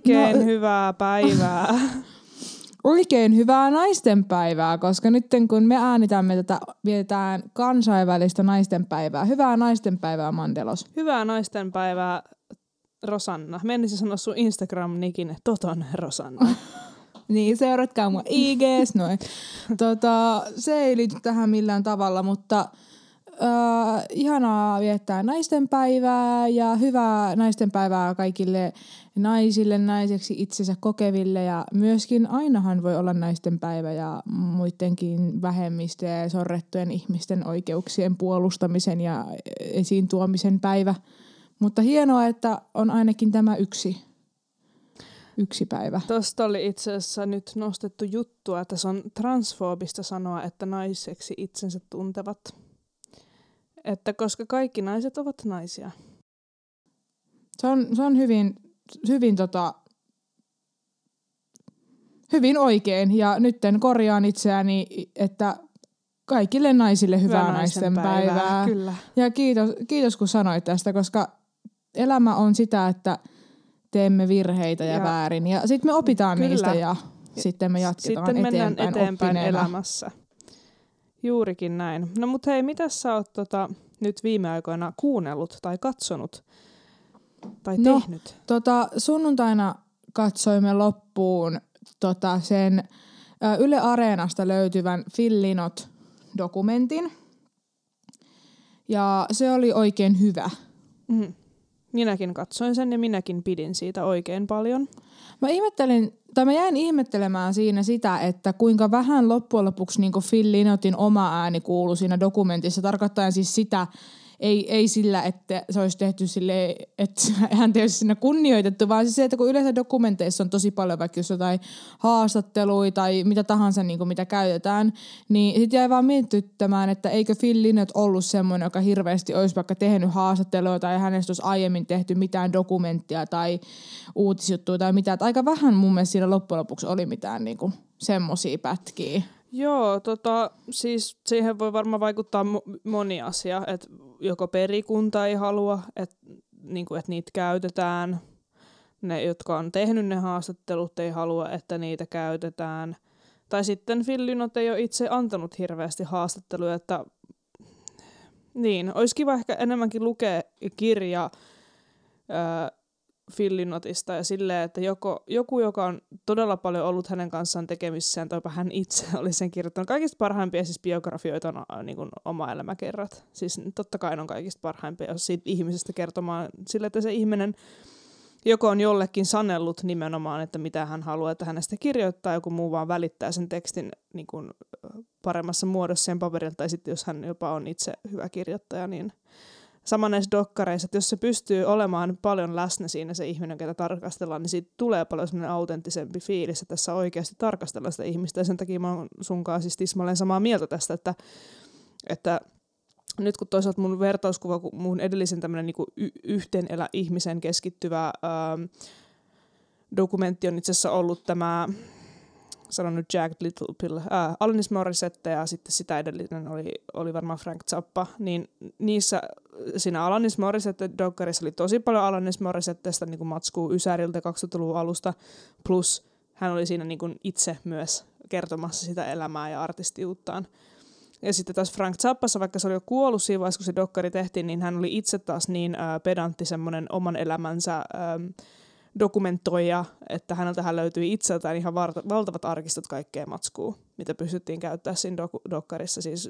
Oikein no, hyvää päivää. Oikein hyvää naistenpäivää, koska nyt kun me äänitämme tätä, vietetään kansainvälistä naistenpäivää. Hyvää naistenpäivää, Mandelos. Hyvää naistenpäivää, Rosanna. Menisin sanoa sun Instagram-nikin Toton Rosanna. niin, seuratkaa mua IGs, noin. tota, se ei liity tähän millään tavalla, mutta äh, ihanaa viettää naistenpäivää ja hyvää naistenpäivää kaikille naisille, naiseksi itsensä kokeville ja myöskin ainahan voi olla naistenpäivä ja muidenkin vähemmistöjen ja sorrettujen ihmisten oikeuksien puolustamisen ja esiin tuomisen päivä. Mutta hienoa, että on ainakin tämä yksi yksi päivä. Tuosta oli itse asiassa nyt nostettu juttua, että se on transfoobista sanoa, että naiseksi itsensä tuntevat. Että koska kaikki naiset ovat naisia. Se on, se on hyvin, hyvin, tota, hyvin oikein. Ja nyt korjaan itseäni, että kaikille naisille hyvää, hyvää naisten päivää. päivää. Kyllä. Ja kiitos, kiitos kun sanoit tästä, koska elämä on sitä, että teemme virheitä ja, ja väärin. Ja sitten me opitaan kyllä. niistä ja, sitten me jatketaan sitten eteenpäin, mennään eteenpäin elämässä. Juurikin näin. No mut hei, mitä sä oot tota, nyt viime aikoina kuunnellut tai katsonut tai no, tehnyt? Tota, sunnuntaina katsoimme loppuun tota, sen ä, Yle Areenasta löytyvän Fillinot-dokumentin. Ja se oli oikein hyvä. Mm. Minäkin katsoin sen ja minäkin pidin siitä oikein paljon. Mä ihmettelin, tai mä jäin ihmettelemään siinä sitä, että kuinka vähän loppujen lopuksi niin Phil Linotin oma ääni kuuluu siinä dokumentissa. Tarkoittaen siis sitä, ei, ei sillä, että se olisi tehty sille, että hän ei olisi siinä kunnioitettu, vaan siis se, että kun yleensä dokumenteissa on tosi paljon vaikka jos jotain haastatteluja tai mitä tahansa, niin kuin mitä käytetään, niin sitten jäi vaan mietityttämään, että eikö Phil Lynott ollut semmoinen, joka hirveästi olisi vaikka tehnyt haastattelua tai hänestä olisi aiemmin tehty mitään dokumenttia tai uutisjuttuja tai mitä. Että aika vähän mun mielestä siinä loppujen lopuksi oli mitään niin kuin semmoisia pätkiä. Joo, tota, siis siihen voi varmaan vaikuttaa mo- moni asia, että joko perikunta ei halua, että niinku, et niitä käytetään, ne, jotka on tehnyt ne haastattelut, ei halua, että niitä käytetään. Tai sitten Fillynot ei ole itse antanut hirveästi haastatteluja, että niin, olisi kiva ehkä enemmänkin lukea kirja öö, Fillinotista ja silleen, että joko, joku, joka on todella paljon ollut hänen kanssaan tekemissään, tai hän itse oli sen kirjoittanut. Kaikista parhaimpia siis biografioita on äh, niin kuin oma elämäkerrat. Siis totta kai on kaikista parhaimpia, jos siitä ihmisestä kertomaan sille, että se ihminen joko on jollekin sanellut nimenomaan, että mitä hän haluaa, että hänestä kirjoittaa, joku muu vaan välittää sen tekstin niin kuin paremmassa muodossa sen paperilta, tai sitten jos hän jopa on itse hyvä kirjoittaja, niin sama näissä dokkareissa, että jos se pystyy olemaan paljon läsnä siinä se ihminen, ketä tarkastellaan, niin siitä tulee paljon semmoinen autenttisempi fiilis, että tässä oikeasti tarkastellaan sitä ihmistä. Ja sen takia mä oon sunkaan siis tismalleen samaa mieltä tästä, että, että nyt kun toisaalta mun vertauskuva, kun mun edellisen tämmöinen niin yhteen elä ihmisen keskittyvä ää, dokumentti on itse asiassa ollut tämä sanon nyt Jagged Little Pill, äh, Alanis Morissette ja sitten sitä edellinen oli, oli varmaan Frank Zappa, niin niissä siinä Alanis Morissette dokkarissa oli tosi paljon Alanis Morissetteesta niin matskuu Ysäriltä 2000-luvun alusta, plus hän oli siinä niin kuin itse myös kertomassa sitä elämää ja artistiuttaan. Ja sitten taas Frank Zappassa, vaikka se oli jo kuollut siinä vaiheessa, kun se dokkari tehtiin, niin hän oli itse taas niin äh, pedantti semmoinen oman elämänsä ähm, dokumentoija, että häneltähän löytyi itseltään ihan valtavat arkistot kaikkea matskua, mitä pystyttiin käyttää siinä dok- dokkarissa, siis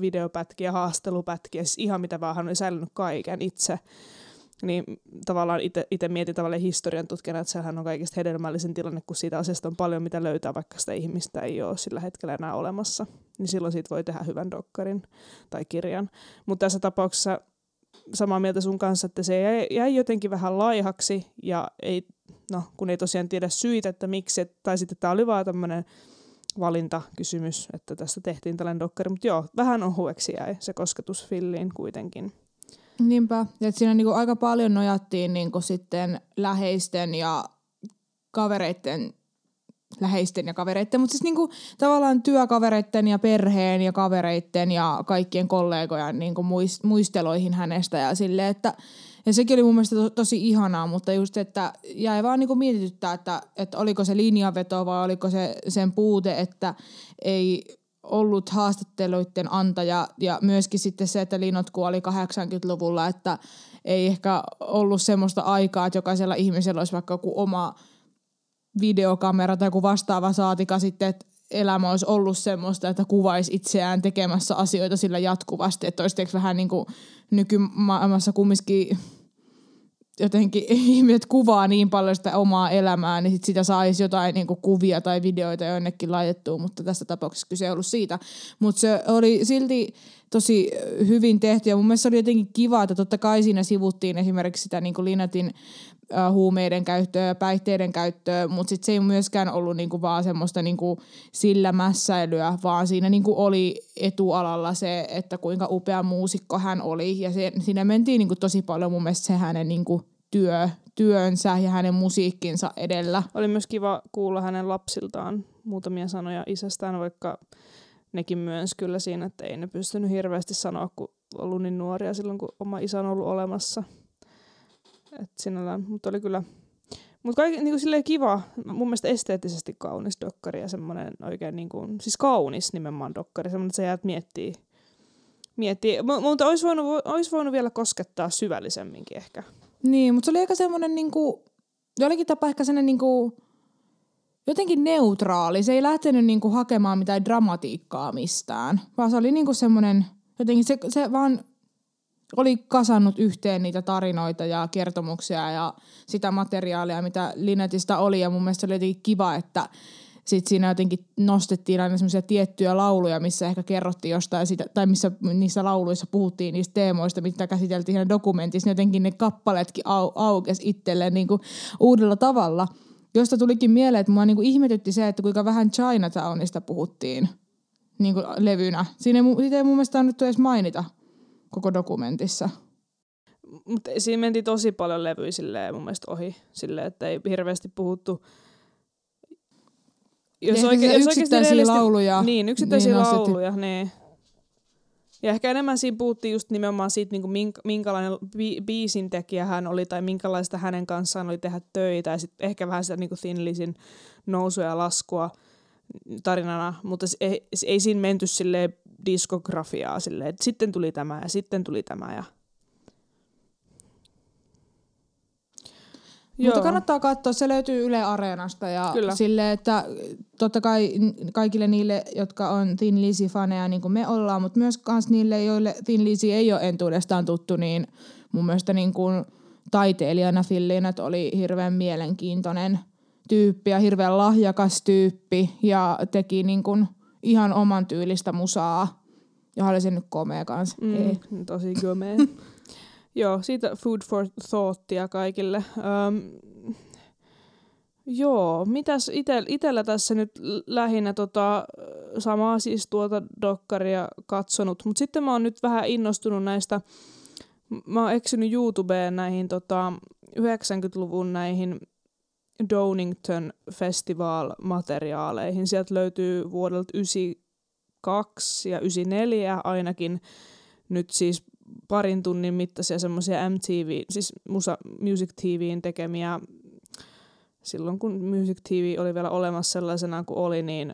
videopätkiä, haastelupätkiä, siis ihan mitä vaan hän oli säilynyt kaiken itse. Niin tavallaan itse mietin tavallaan historian tutkijana, että sehän on kaikista hedelmällisen tilanne, kun siitä asiasta on paljon mitä löytää, vaikka sitä ihmistä ei ole sillä hetkellä enää olemassa. Niin silloin siitä voi tehdä hyvän dokkarin tai kirjan. Mutta tässä tapauksessa samaa mieltä sun kanssa, että se jäi, jäi jotenkin vähän laihaksi ja ei, no, kun ei tosiaan tiedä syitä, että miksi, tai sitten tämä oli vaan tämmöinen valintakysymys, että tästä tehtiin tällainen dokkari, mutta joo, vähän ohueksi jäi se kosketus Filliin kuitenkin. Niinpä, ja siinä niinku aika paljon nojattiin niinku sitten läheisten ja kavereiden läheisten ja kavereiden, mutta siis niinku tavallaan työkavereiden ja perheen ja kavereiden ja kaikkien kollegojen niinku muisteloihin hänestä ja sille, että Ja sekin oli mun mielestä to, tosi ihanaa, mutta just, että jäi vaan niinku mietityttää, että, että oliko se linjaveto vai oliko se sen puute, että ei ollut haastatteluiden antaja ja myöskin sitten se, että Linot kuoli 80-luvulla, että ei ehkä ollut semmoista aikaa, että jokaisella ihmisellä olisi vaikka joku oma videokamera tai joku vastaava saatika sitten, että elämä olisi ollut semmoista, että kuvaisi itseään tekemässä asioita sillä jatkuvasti, että olisi vähän niin kuin nykymaailmassa kumminkin jotenkin ihmiset kuvaa niin paljon sitä omaa elämää, niin sit sitä saisi jotain niin kuin kuvia tai videoita jonnekin laitettua, mutta tässä tapauksessa kyse ei ollut siitä. Mutta se oli silti tosi hyvin tehty ja mun mielestä oli jotenkin kiva, että totta kai siinä sivuttiin esimerkiksi sitä niin kuin Linatin huumeiden käyttöä ja päihteiden käyttöä, mutta sitten se ei myöskään ollut niinku vaan semmoista niinku sillä mässäilyä, vaan siinä niinku oli etualalla se, että kuinka upea muusikko hän oli ja se, siinä mentiin niinku tosi paljon mun mielestä se hänen niinku työ, työnsä ja hänen musiikkinsa edellä. Oli myös kiva kuulla hänen lapsiltaan muutamia sanoja isästään, vaikka nekin myös kyllä siinä, että ei ne pystynyt hirveästi sanoa, kun ollut niin nuoria silloin, kun oma isä on ollut olemassa. Et sinällään, mutta oli kyllä mutta kaikki niin kuin kiva, mun mielestä esteettisesti kaunis dokkari ja semmoinen oikein niin kuin, siis kaunis nimenomaan dokkari, semmoinen, että sä jäät miettii, miettii. M- mutta olisi voinut, olisi voinut vielä koskettaa syvällisemminkin ehkä. Niin, mutta se oli aika semmoinen niin kuin, jollakin tapaa ehkä semmoinen niin kuin, jotenkin neutraali. Se ei lähtenyt niin kuin hakemaan mitään dramatiikkaa mistään, vaan se oli niin kuin semmoinen, jotenkin se, se vaan oli kasannut yhteen niitä tarinoita ja kertomuksia ja sitä materiaalia, mitä Linetistä oli. Ja mun mielestä oli jotenkin kiva, että sit siinä jotenkin nostettiin aina semmoisia tiettyjä lauluja, missä ehkä kerrottiin jostain sitä, tai missä niissä lauluissa puhuttiin niistä teemoista, mitä käsiteltiin siinä dokumentissa. Jotenkin ne kappaleetkin au, aukesi itselleen niin kuin uudella tavalla, josta tulikin mieleen, että mua niin kuin ihmetytti se, että kuinka vähän Chinatownista puhuttiin niin kuin levynä. Siinä ei, siitä ei mun mielestä annettu edes mainita koko dokumentissa. Mutta siinä mentiin tosi paljon levyä silleen, mun mielestä ohi, silleen, että ei hirveästi puhuttu jos, oikein, jos yksittäisiä lauluja. Niin, yksittäisiä niin lauluja, niin. Ja ehkä enemmän siinä puhuttiin just nimenomaan siitä, niin kuin minkälainen bi- biisin tekijä hän oli tai minkälaista hänen kanssaan oli tehdä töitä. Ja sitten ehkä vähän sitä niin kuin Thin Lizin nousua ja laskua tarinana, mutta ei, ei siinä menty silleen diskografiaa silleen, että sitten tuli tämä ja sitten tuli tämä ja Joo. Mutta kannattaa katsoa, se löytyy Yle Areenasta ja Kyllä. sille, että totta kai kaikille niille, jotka on Thin Lizzy-faneja niin kuin me ollaan, mutta myös kans niille, joille Thin Lizzy ei ole entuudestaan tuttu, niin mun mielestä niin kuin taiteilijana Fillinat oli hirveän mielenkiintoinen tyyppi ja hirveän lahjakas tyyppi ja teki niin kuin ihan oman tyylistä musaa. Ja oli se nyt komea kanssa. Mm, tosi komea. Joo, siitä food for thoughtia kaikille. Öm, joo, mitäs ite, itellä tässä nyt lähinnä tota, samaa siis tuota dokkaria katsonut, mutta sitten mä oon nyt vähän innostunut näistä, mä oon eksynyt YouTubeen näihin tota, 90-luvun näihin Donington Festival-materiaaleihin. Sieltä löytyy vuodelta 92 ja 94 ainakin nyt siis parin tunnin mittaisia semmoisia MTV, siis Musa, Music TVin tekemiä, silloin kun Music TV oli vielä olemassa sellaisena kuin oli, niin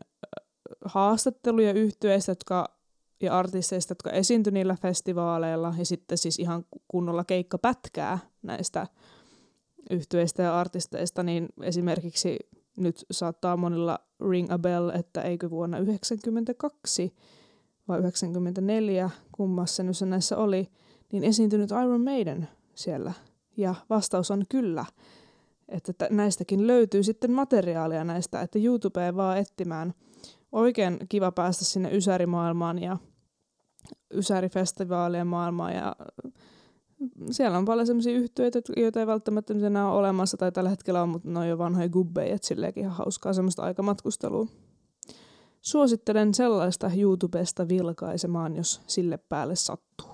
haastatteluja yhtyeistä jotka, ja artisteista, jotka esiintyi niillä festivaaleilla, ja sitten siis ihan kunnolla keikkapätkää näistä yhtyeistä ja artisteista, niin esimerkiksi nyt saattaa monilla ring a bell, että eikö vuonna 1992 vai 94, kummassa se näissä oli, niin esiintynyt Iron Maiden siellä. Ja vastaus on kyllä. Että näistäkin löytyy sitten materiaalia näistä, että YouTubeen vaan etsimään. Oikein kiva päästä sinne Ysärimaailmaan ja Ysärifestivaalien maailmaan ja siellä on paljon sellaisia yhtiöitä, joita ei välttämättä enää ole olemassa tai tällä hetkellä on, mutta ne on jo vanhoja gubbeja, että silleenkin ihan hauskaa semmoista aikamatkustelua. Suosittelen sellaista YouTubesta vilkaisemaan, jos sille päälle sattuu.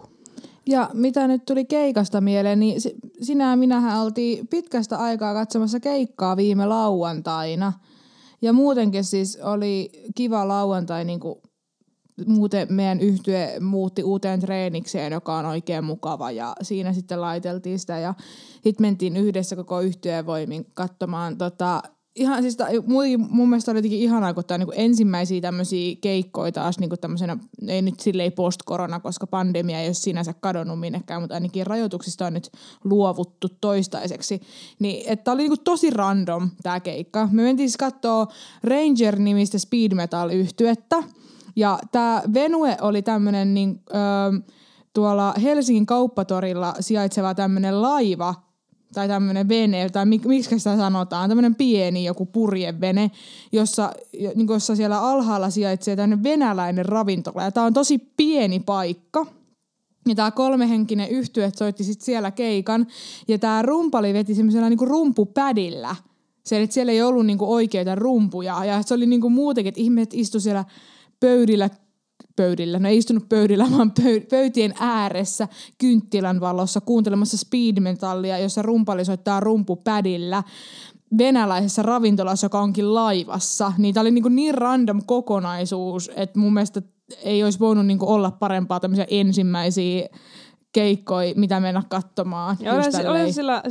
Ja mitä nyt tuli keikasta mieleen, niin sinä ja minähän oltiin pitkästä aikaa katsomassa keikkaa viime lauantaina. Ja muutenkin siis oli kiva lauantai niin kuin muuten meidän yhtye muutti uuteen treenikseen, joka on oikein mukava ja siinä sitten laiteltiin sitä ja sitten mentiin yhdessä koko yhtyeen voimin katsomaan tota, ihan siis mun, mun mielestä oli jotenkin ihanaa, kun tämä niin ensimmäisiä tämmöisiä keikkoja taas niin tämmöisenä, ei nyt silleen post-korona, koska pandemia ei ole sinänsä kadonnut minnekään, mutta ainakin rajoituksista on nyt luovuttu toistaiseksi. Niin, että oli niin tosi random tämä keikka. Me mentiin siis katsoa Ranger-nimistä speed metal-yhtyettä, ja tämä Venue oli tämmöinen niin, öö, tuolla Helsingin kauppatorilla sijaitseva tämmöinen laiva, tai tämmöinen vene, tai mik, miksi sitä sanotaan, tämmöinen pieni joku purjevene, jossa, niin jossa siellä alhaalla sijaitsee tämmöinen venäläinen ravintola. Ja tämä on tosi pieni paikka. Ja tämä kolmehenkinen yhtye soitti sitten siellä keikan. Ja tämä rumpali veti semmoisella niinku rumpupädillä. Se, että siellä ei ollut niinku oikeita rumpuja. Ja se oli niinku muutenkin, että ihmiset istu siellä pöydillä pöydillä, no ei istunut pöydillä, vaan pöytien ääressä kynttilän valossa kuuntelemassa speedmetallia, jossa rumpali soittaa rumpupädillä venäläisessä ravintolassa, joka onkin laivassa. Niin tämä oli niin, niin random kokonaisuus, että mun mielestä ei olisi voinut niin olla parempaa tämmöisiä ensimmäisiä keikkoja, mitä mennä katsomaan. Ja oli, sillä,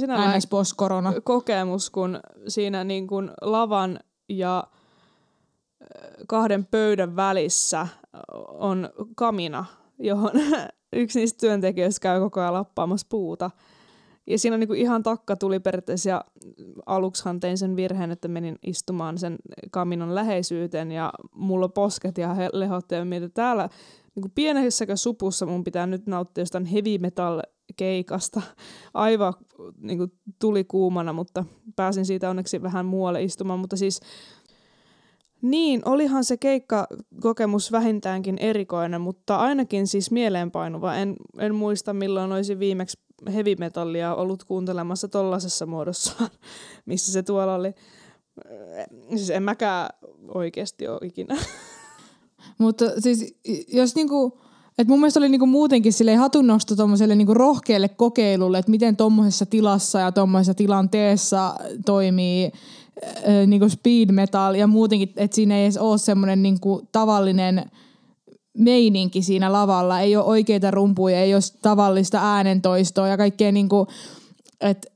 korona kokemus, kun siinä niin kuin lavan ja kahden pöydän välissä on kamina, johon yksi niistä työntekijöistä käy koko ajan lappaamassa puuta. Ja siinä on niin kuin ihan takka tuli periaatteessa ja aluksihan tein sen virheen, että menin istumaan sen kaminon läheisyyteen ja mulla posket ja lehotti ja mietin, täällä niin kuin pienessäkö supussa mun pitää nyt nauttia jostain heavy metal keikasta. Aivan niin kuin tuli kuumana, mutta pääsin siitä onneksi vähän muualle istumaan. Mutta siis niin, olihan se keikkakokemus vähintäänkin erikoinen, mutta ainakin siis mieleenpainuva. En, en muista milloin olisi viimeksi heavy metallia ollut kuuntelemassa tollaisessa muodossa, missä se tuolla oli. Siis en mäkään oikeasti ole ikinä. Mutta siis jos niinku, et mun mielestä oli niinku muutenkin sille hatunnosto tuommoiselle niinku rohkealle kokeilulle, että miten tuommoisessa tilassa ja tuommoisessa tilanteessa toimii niin kuin speed metal ja muutenkin, että siinä ei edes ole semmoinen niin kuin tavallinen meininki siinä lavalla. Ei ole oikeita rumpuja, ei ole tavallista äänentoistoa ja kaikkea niin kuin, että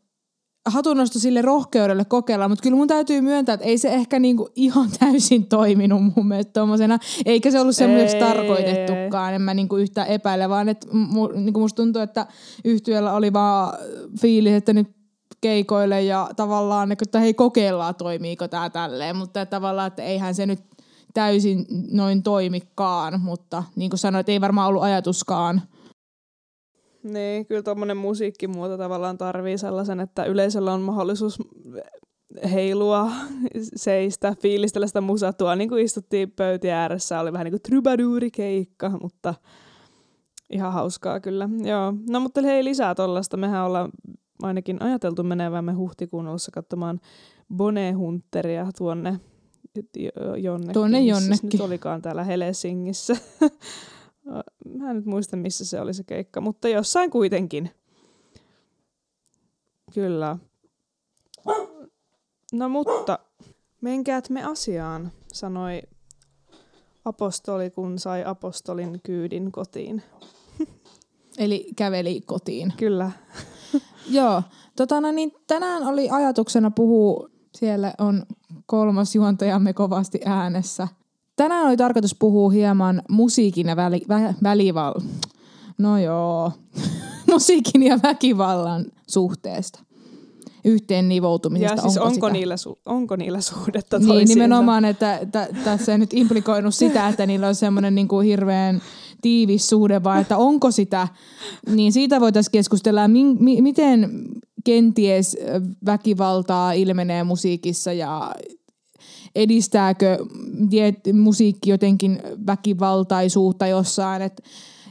hatunnosto sille rohkeudelle kokeilla, mutta kyllä mun täytyy myöntää, että ei se ehkä niinku ihan täysin toiminut mun mielestä tommosena, eikä se ollut semmoiseksi tarkoitettukaan, en mä niinku yhtä epäile, vaan että mu, niinku musta tuntuu, että yhtiöllä oli vaan fiilis, että nyt keikoille ja tavallaan, että hei kokeillaan toimiiko tämä tälleen, mutta tavallaan, että eihän se nyt täysin noin toimikaan, mutta niin kuin sanoit, ei varmaan ollut ajatuskaan. Niin, kyllä tuommoinen musiikkimuoto tavallaan tarvii sellaisen, että yleisöllä on mahdollisuus heilua, seistä, fiilistellä sitä musatua, niin kuin istuttiin pöytien ääressä, oli vähän niin kuin trubaduurikeikka, mutta ihan hauskaa kyllä. Joo. No mutta hei lisää tuollaista, mehän ollaan ainakin ajateltu menevämme huhtikuun alussa katsomaan Hunteria tuonne jonnekin. Tuonne jonnekin. Se nyt olikaan täällä Helsingissä. Mä en nyt muista, missä se oli se keikka, mutta jossain kuitenkin. Kyllä. No mutta, menkäät me asiaan, sanoi apostoli, kun sai apostolin kyydin kotiin. Eli käveli kotiin. Kyllä. Joo, tota, no niin, tänään oli ajatuksena puhua, siellä on kolmas juontajamme kovasti äänessä. Tänään oli tarkoitus puhua hieman musiikin ja väli, vä, välival... No joo, musiikin ja väkivallan suhteesta yhteen nivoutumisesta. Ja siis onko, onko, niillä, su- onko niillä suhdetta toisiinsa? Niin, nimenomaan, että t- tässä ei nyt implikoinut sitä, että niillä on semmoinen niin kuin hirveän tiivis suhde, vaan että onko sitä, niin siitä voitaisiin keskustella, mi- mi- miten kenties väkivaltaa ilmenee musiikissa ja edistääkö musiikki jotenkin väkivaltaisuutta jossain. Et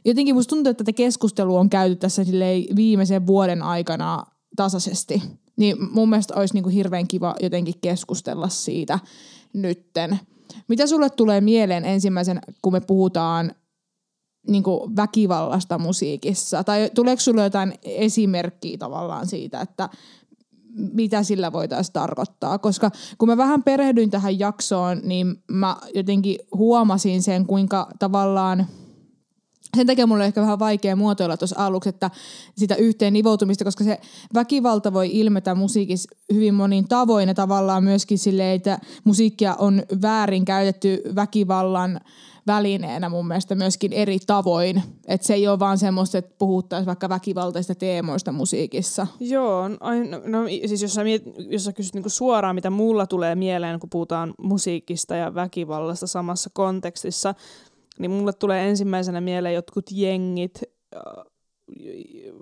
jotenkin musta tuntuu, että tätä keskustelua on käyty tässä viimeisen vuoden aikana tasaisesti. Niin mun mielestä olisi niinku hirveän kiva jotenkin keskustella siitä nytten. Mitä sulle tulee mieleen ensimmäisen, kun me puhutaan niin kuin väkivallasta musiikissa? Tai tuleeko sulle jotain esimerkkiä tavallaan siitä, että mitä sillä voitaisiin tarkoittaa. Koska kun mä vähän perehdyin tähän jaksoon, niin mä jotenkin huomasin sen, kuinka tavallaan – sen takia mulla on ehkä vähän vaikea muotoilla tuossa aluksi, että sitä yhteen nivoutumista, koska se väkivalta voi ilmetä musiikissa hyvin monin tavoin ja tavallaan myöskin silleen, että musiikkia on väärin käytetty väkivallan välineenä mun mielestä myöskin eri tavoin. Että se ei ole vaan semmoista, että puhuttaisiin vaikka väkivaltaista teemoista musiikissa. Joo, no, no siis jos sä, miet, jos sä kysyt niinku suoraan, mitä mulla tulee mieleen, kun puhutaan musiikista ja väkivallasta samassa kontekstissa, niin mulle tulee ensimmäisenä mieleen jotkut jengit, äh,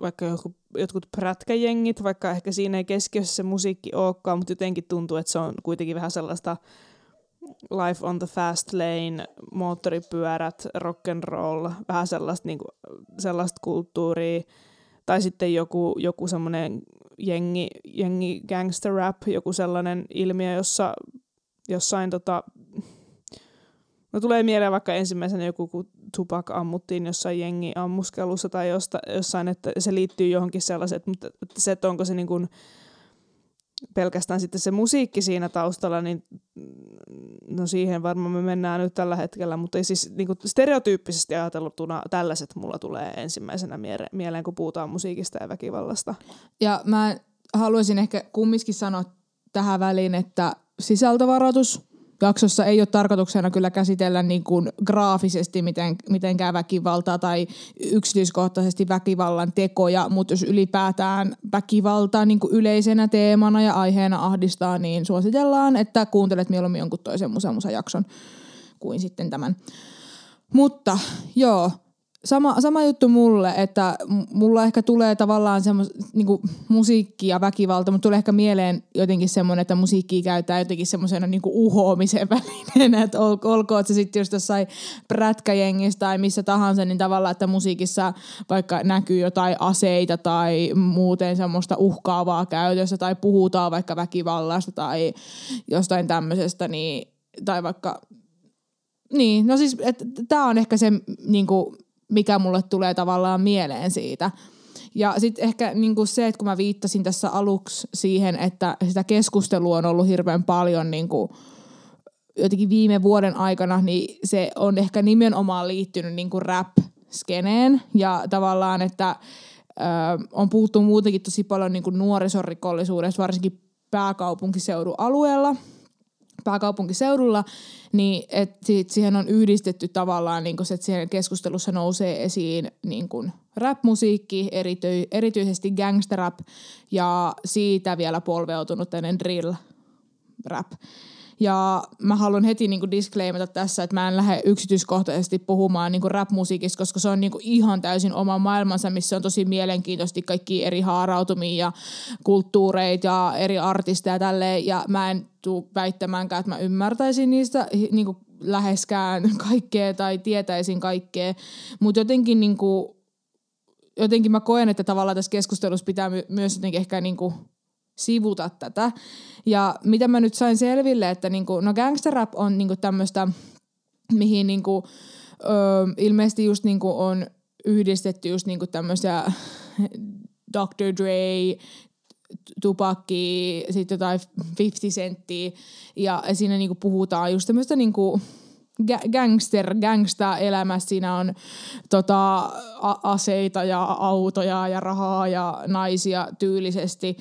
vaikka jotkut, jotkut prätkäjengit, vaikka ehkä siinä ei keskiössä se musiikki olekaan, mutta jotenkin tuntuu, että se on kuitenkin vähän sellaista life on the fast lane, moottoripyörät, rock and roll, vähän sellaista, niin kuin, sellaista kulttuuria, tai sitten joku, joku semmoinen jengi, jengi gangster rap, joku sellainen ilmiö, jossa jossain tota, No tulee mieleen vaikka ensimmäisenä joku, kun Tupac ammuttiin jossain jengi ammuskelussa tai josta, jossain, että se liittyy johonkin sellaiset, mutta se, että onko se niin kuin pelkästään sitten se musiikki siinä taustalla, niin no siihen varmaan me mennään nyt tällä hetkellä, mutta siis niin kuin stereotyyppisesti ajateltuna tällaiset mulla tulee ensimmäisenä mieleen, kun puhutaan musiikista ja väkivallasta. Ja mä haluaisin ehkä kumminkin sanoa tähän väliin, että sisältövaroitus – jaksossa ei ole tarkoituksena kyllä käsitellä niin kuin graafisesti miten, mitenkään väkivaltaa tai yksityiskohtaisesti väkivallan tekoja, mutta jos ylipäätään väkivaltaa niin kuin yleisenä teemana ja aiheena ahdistaa, niin suositellaan, että kuuntelet mieluummin jonkun toisen musa jakson kuin sitten tämän. Mutta joo, sama, sama juttu mulle, että mulla ehkä tulee tavallaan semmos, niinku musiikki ja väkivalta, mutta tulee ehkä mieleen jotenkin semmoinen, että musiikki käytetään jotenkin semmoisena niinku uhoamisen välineenä, että ol, olkoon se sitten just jossain prätkäjengissä tai missä tahansa, niin tavallaan, että musiikissa vaikka näkyy jotain aseita tai muuten semmoista uhkaavaa käytössä tai puhutaan vaikka väkivallasta tai jostain tämmöisestä, niin, tai vaikka niin, no siis tämä on ehkä se niinku, mikä mulle tulee tavallaan mieleen siitä. Ja sitten ehkä niinku se, että kun mä viittasin tässä aluksi siihen, että sitä keskustelua on ollut hirveän paljon niinku, jotenkin viime vuoden aikana, niin se on ehkä nimenomaan liittynyt niinku rap-skeneen ja tavallaan, että ö, on puhuttu muutenkin tosi paljon niinku nuorisorikollisuudesta, varsinkin pääkaupunkiseudun alueella – pääkaupunkiseudulla, niin et siihen on yhdistetty tavallaan, niin se, että siihen keskustelussa nousee esiin niin kun rap-musiikki, erity, erityisesti gangsterrap ja siitä vielä polveutunut tämmöinen drill-rap. Ja mä haluan heti niinku disclaimata tässä, että mä en lähde yksityiskohtaisesti puhumaan niinku rap-musiikista, koska se on niinku ihan täysin oma maailmansa, missä on tosi mielenkiintoisesti kaikki eri haarautumia ja kulttuureita ja eri artisteja ja tälleen. Ja mä en tule väittämäänkään, että mä ymmärtäisin niistä niinku läheskään kaikkea tai tietäisin kaikkea. Mutta jotenkin niinku, jotenkin mä koen, että tavallaan tässä keskustelussa pitää my- myös jotenkin ehkä niinku sivuta tätä. Ja mitä mä nyt sain selville, että niinku, no gangster rap on niinku tämmöistä, mihin niinku, ö, ilmeisesti just niinku on yhdistetty just niinku tämmöisiä Dr. Dre, tupakki, sitten jotain 50 senttiä, ja siinä niinku puhutaan just tämmöistä niinku gangster, gangsta elämässä. Siinä on tota, aseita ja autoja ja rahaa ja naisia tyylisesti.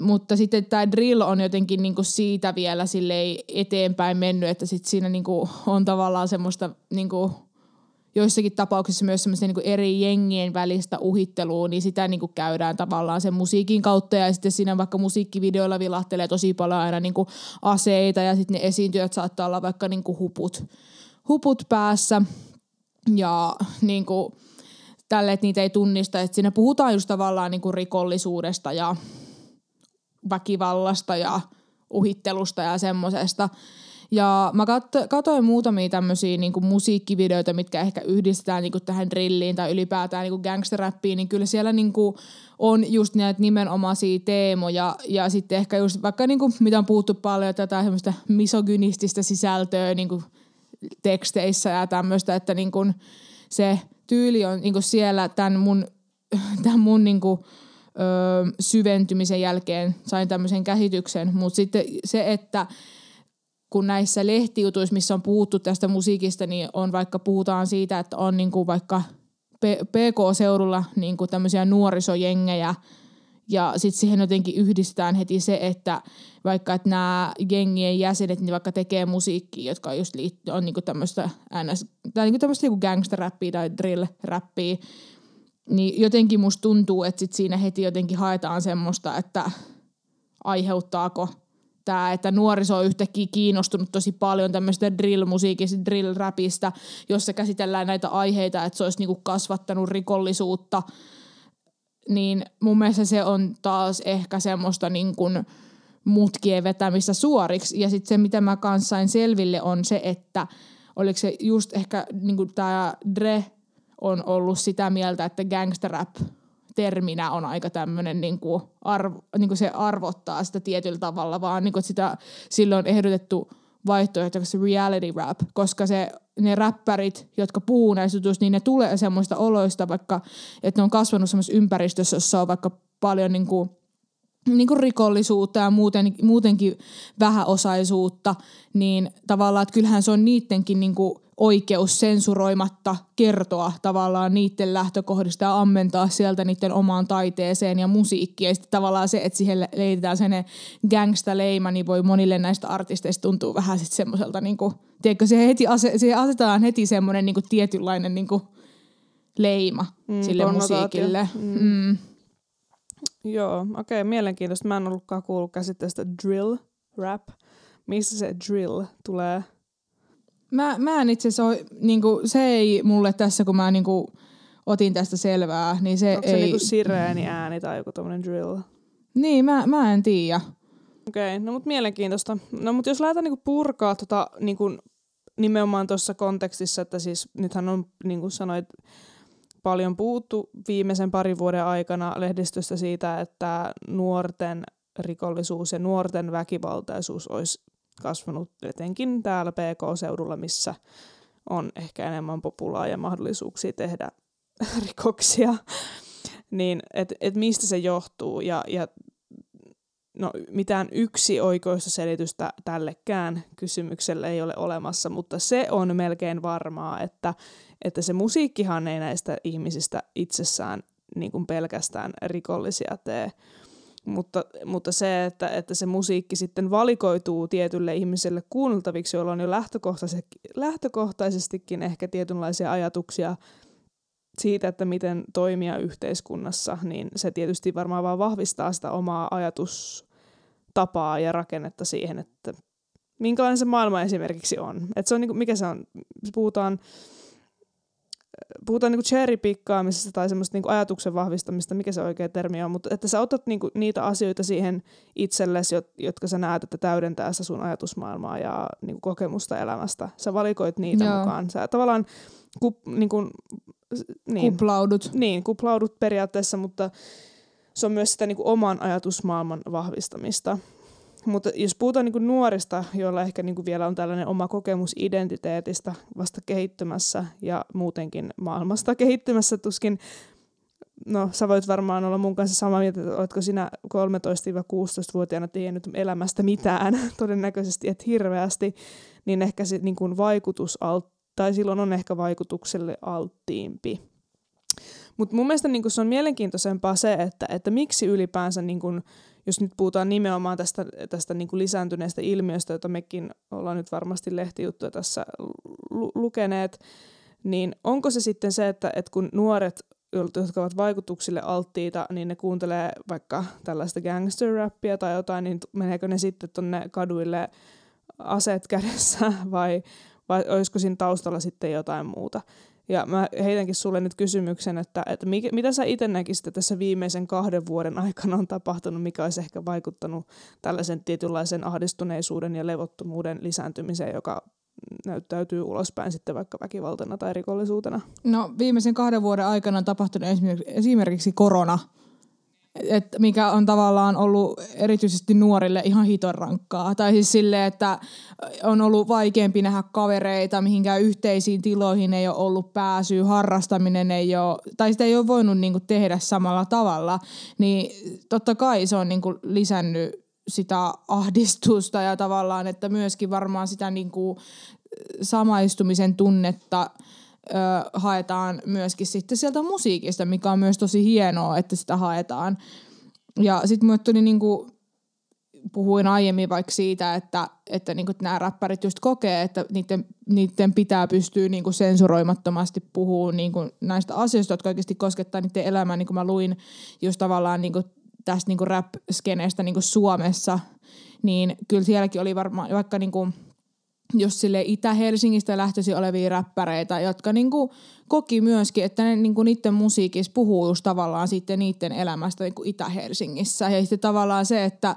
Mutta sitten tämä drill on jotenkin niinku siitä vielä eteenpäin mennyt, että sit siinä niinku on tavallaan semmoista niinku joissakin tapauksissa myös semmoista niinku eri jengien välistä uhittelua, niin sitä niinku käydään tavallaan sen musiikin kautta. Ja sitten siinä vaikka musiikkivideoilla vilahtelee tosi paljon aina niinku aseita ja sitten ne esiintyjät saattaa olla vaikka niinku huput, huput päässä. Ja niinku, tälle, että niitä ei tunnista, että siinä puhutaan just tavallaan niinku rikollisuudesta ja väkivallasta ja uhittelusta ja semmoisesta. Ja mä katsoin muutamia tämmöisiä niinku musiikkivideoita, mitkä ehkä yhdistetään niinku tähän drilliin tai ylipäätään niinku gangsterrappiin, niin kyllä siellä niinku on just näitä nimenomaisia teemoja. Ja sitten ehkä just vaikka niinku, mitä on puhuttu paljon, tätä semmoista misogynististä sisältöä niinku teksteissä ja tämmöistä, että niinku se tyyli on niinku siellä tämän mun, tämän mun niinku, syventymisen jälkeen sain tämmöisen käsityksen. Mutta sitten se, että kun näissä lehtijutuissa, missä on puhuttu tästä musiikista, niin on vaikka puhutaan siitä, että on niin kuin vaikka PK-seudulla niin kuin tämmöisiä nuorisojengejä, ja sitten siihen jotenkin yhdistetään heti se, että vaikka että nämä jengien jäsenet niin vaikka tekee musiikkia, jotka just liittyy, on niinku tämmöistä niinku niinku gangster-räppiä tai drill-räppiä, niin jotenkin musta tuntuu, että sit siinä heti jotenkin haetaan semmoista, että aiheuttaako tämä, että nuoriso on yhtäkkiä kiinnostunut tosi paljon tämmöistä drill-musiikista, drill-räpistä, jossa käsitellään näitä aiheita, että se olisi niinku kasvattanut rikollisuutta – niin mun mielestä se on taas ehkä semmoista niin kuin mutkien vetämistä suoriksi. Ja sitten se, mitä mä kanssa sain selville, on se, että oliko se just ehkä niin kuin tämä Dre on ollut sitä mieltä, että gangsterrap terminä on aika tämmöinen, niin kuin arvo, niin kuin se arvottaa sitä tietyllä tavalla, vaan niin kuin sitä, silloin on ehdotettu vaihtoehtoisesti reality rap, koska se ne räppärit, jotka puhuu näistä jutuista, niin ne tulee semmoista oloista, vaikka että ne on kasvanut semmoisessa ympäristössä, jossa on vaikka paljon niin kuin, niin kuin rikollisuutta ja muuten, muutenkin vähäosaisuutta, niin tavallaan, että kyllähän se on niidenkin niin kuin oikeus sensuroimatta kertoa tavallaan niiden lähtökohdista ja ammentaa sieltä niiden omaan taiteeseen ja musiikkiin. Ja sitten tavallaan se, että siihen leitetään sen gangsta-leima, niin voi monille näistä artisteista tuntuu vähän sitten semmoiselta, niin kuin, tiedätkö, siihen, heti ase, siihen asetetaan heti semmoinen niin tietynlainen niin kuin leima mm, sille musiikille. Mm. Mm. Joo, okei, okay, mielenkiintoista. Mä en ollutkaan kuullut käsitteestä drill rap. Missä se drill tulee Mä, mä en itse asiassa niinku, se ei mulle tässä, kun mä niinku, otin tästä selvää, niin se Onko ei... se niinku sireeni ääni tai joku tommonen drill? Niin, mä, mä en tiedä. Okei, okay, no mut mielenkiintoista. No mut jos lähdetään niinku purkaa tota niinku, nimenomaan tuossa kontekstissa, että siis nythän on, niin kuin sanoit, paljon puhuttu viimeisen parin vuoden aikana lehdistöstä siitä, että nuorten rikollisuus ja nuorten väkivaltaisuus olisi kasvanut etenkin täällä PK-seudulla, missä on ehkä enemmän populaa ja mahdollisuuksia tehdä rikoksia, niin että et mistä se johtuu? Ja, ja no, mitään yksi oikeusta selitystä tällekään kysymykselle ei ole olemassa, mutta se on melkein varmaa, että, että se musiikkihan ei näistä ihmisistä itsessään niin kuin pelkästään rikollisia tee, mutta, mutta se, että, että se musiikki sitten valikoituu tietylle ihmiselle kuunneltaviksi, jolla on jo lähtökohtaisesti, lähtökohtaisestikin ehkä tietynlaisia ajatuksia siitä, että miten toimia yhteiskunnassa, niin se tietysti varmaan vaan vahvistaa sitä omaa ajatustapaa ja rakennetta siihen, että minkälainen se maailma esimerkiksi on. Että se on, niin kuin, mikä se on, puhutaan puhutaan niinku cherrypikkaamisesta tai semmoista niinku ajatuksen vahvistamista, mikä se oikea termi on, mutta että sä otat niinku niitä asioita siihen itsellesi, jotka sä näet, että täydentää sitä sun ajatusmaailmaa ja niinku kokemusta elämästä. Sä valikoit niitä Joo. mukaan. Sä tavallaan kup, niinku, niin, kuplaudut. Niin, kuplaudut periaatteessa, mutta se on myös sitä niinku oman ajatusmaailman vahvistamista. Mutta jos puhutaan niin nuorista, joilla ehkä niin vielä on tällainen oma kokemus identiteetistä vasta kehittymässä ja muutenkin maailmasta kehittymässä, tuskin no sä voit varmaan olla mun kanssa samaa mieltä, että oletko sinä 13-16-vuotiaana tiennyt elämästä mitään, todennäköisesti et hirveästi, niin ehkä se niin kuin vaikutus, alt, tai silloin on ehkä vaikutukselle alttiimpi. Mutta mun mielestä niin se on mielenkiintoisempaa se, että, että miksi ylipäänsä niin kuin, jos nyt puhutaan nimenomaan tästä, tästä niin lisääntyneestä ilmiöstä, jota mekin ollaan nyt varmasti lehtijuttuja tässä lu- lukeneet, niin onko se sitten se, että, että kun nuoret, jotka ovat vaikutuksille alttiita, niin ne kuuntelee vaikka tällaista gangster-rappia tai jotain, niin meneekö ne sitten tuonne kaduille aseet kädessä vai, vai olisiko siinä taustalla sitten jotain muuta? Ja mä heitänkin sulle nyt kysymyksen, että, että mikä, mitä sä itse näkisit, että tässä viimeisen kahden vuoden aikana on tapahtunut, mikä olisi ehkä vaikuttanut tällaisen tietynlaisen ahdistuneisuuden ja levottomuuden lisääntymiseen, joka näyttäytyy ulospäin sitten vaikka väkivaltana tai rikollisuutena? No viimeisen kahden vuoden aikana on tapahtunut esimerkiksi korona. Et mikä on tavallaan ollut erityisesti nuorille ihan hiton rankkaa. Tai siis silleen, että on ollut vaikeampi nähdä kavereita, mihinkään yhteisiin tiloihin ei ole ollut pääsyä, harrastaminen ei ole, tai sitä ei ole voinut niinku tehdä samalla tavalla. Niin totta kai se on niinku lisännyt sitä ahdistusta ja tavallaan, että myöskin varmaan sitä niinku samaistumisen tunnetta – ö, haetaan myöskin sitten sieltä musiikista, mikä on myös tosi hienoa, että sitä haetaan. Ja sitten mulle tuli niinku, puhuin aiemmin vaikka siitä, että, että niinku nämä räppärit just kokee, että niiden, niiden pitää pystyä niinku sensuroimattomasti puhumaan niinku näistä asioista, jotka oikeasti koskettaa niiden elämää. Niin kuin mä luin just tavallaan niinku tästä niinku rap-skeneestä niinku Suomessa, niin kyllä sielläkin oli varmaan vaikka niinku – jos sille Itä-Helsingistä lähtöisin olevia räppäreitä, jotka niinku koki myöskin, että ne niinku niiden musiikissa puhuu just tavallaan sitten niiden elämästä niinku Itä-Helsingissä. Ja sitten tavallaan se, että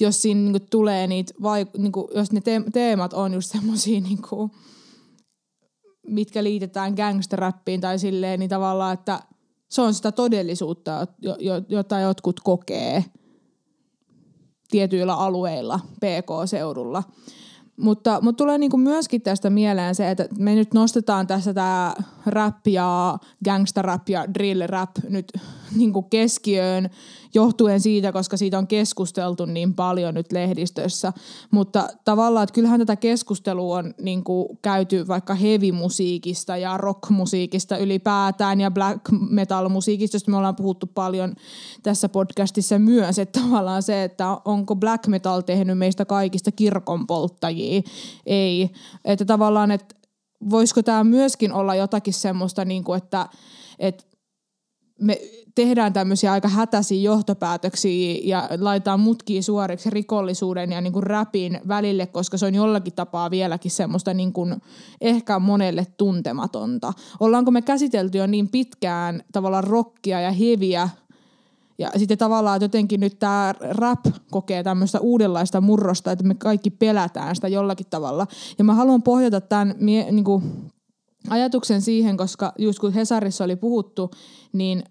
jos siinä niinku tulee niitä, vai, niinku, jos ne teemat on just semmoisia, niinku, mitkä liitetään gangsterrappiin tai silleen, niin tavallaan, että se on sitä todellisuutta, jota jotkut kokee tietyillä alueilla, PK-seudulla. Mutta, mutta tulee niinku myöskin tästä mieleen se, että me nyt nostetaan tässä tämä rap ja gangsta rap ja drill rap nyt niinku keskiöön johtuen siitä, koska siitä on keskusteltu niin paljon nyt lehdistössä. Mutta tavallaan, että kyllähän tätä keskustelua on niin kuin käyty vaikka heavy-musiikista ja rock-musiikista ylipäätään ja black metal-musiikista, josta me ollaan puhuttu paljon tässä podcastissa myös, että tavallaan se, että onko black metal tehnyt meistä kaikista kirkonpolttajia, ei. Että tavallaan, että voisiko tämä myöskin olla jotakin semmoista, niin kuin, että, että me tehdään tämmöisiä aika hätäisiä johtopäätöksiä ja laitetaan mutkia suoriksi rikollisuuden ja niin kuin rapin välille, koska se on jollakin tapaa vieläkin semmoista niin kuin ehkä monelle tuntematonta. Ollaanko me käsitelty jo niin pitkään tavallaan rockia ja heviä ja sitten tavallaan että jotenkin nyt tämä rap kokee tämmöistä uudenlaista murrosta, että me kaikki pelätään sitä jollakin tavalla. Ja mä haluan pohjata tämän mie- niin kuin ajatuksen siihen, koska just kun Hesarissa oli puhuttu, niin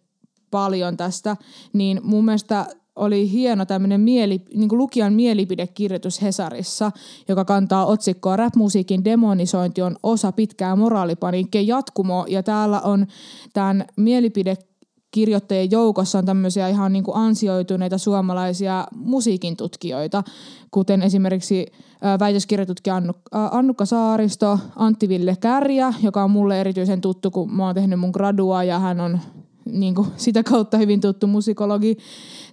paljon tästä, niin mun mielestä oli hieno tämmöinen mieli, niin lukijan mielipidekirjoitus Hesarissa, joka kantaa otsikkoa Rap-musiikin demonisointi on osa pitkää moraalipaniikkeen jatkumo. Ja täällä on tämän mielipide kirjoittajien joukossa on tämmöisiä ihan niin kuin ansioituneita suomalaisia musiikin tutkijoita, kuten esimerkiksi väitöskirjatutkija Annukka Saaristo, Antti Ville Kärjä, joka on mulle erityisen tuttu, kun mä oon tehnyt mun gradua ja hän on niin kuin sitä kautta hyvin tuttu musikologi.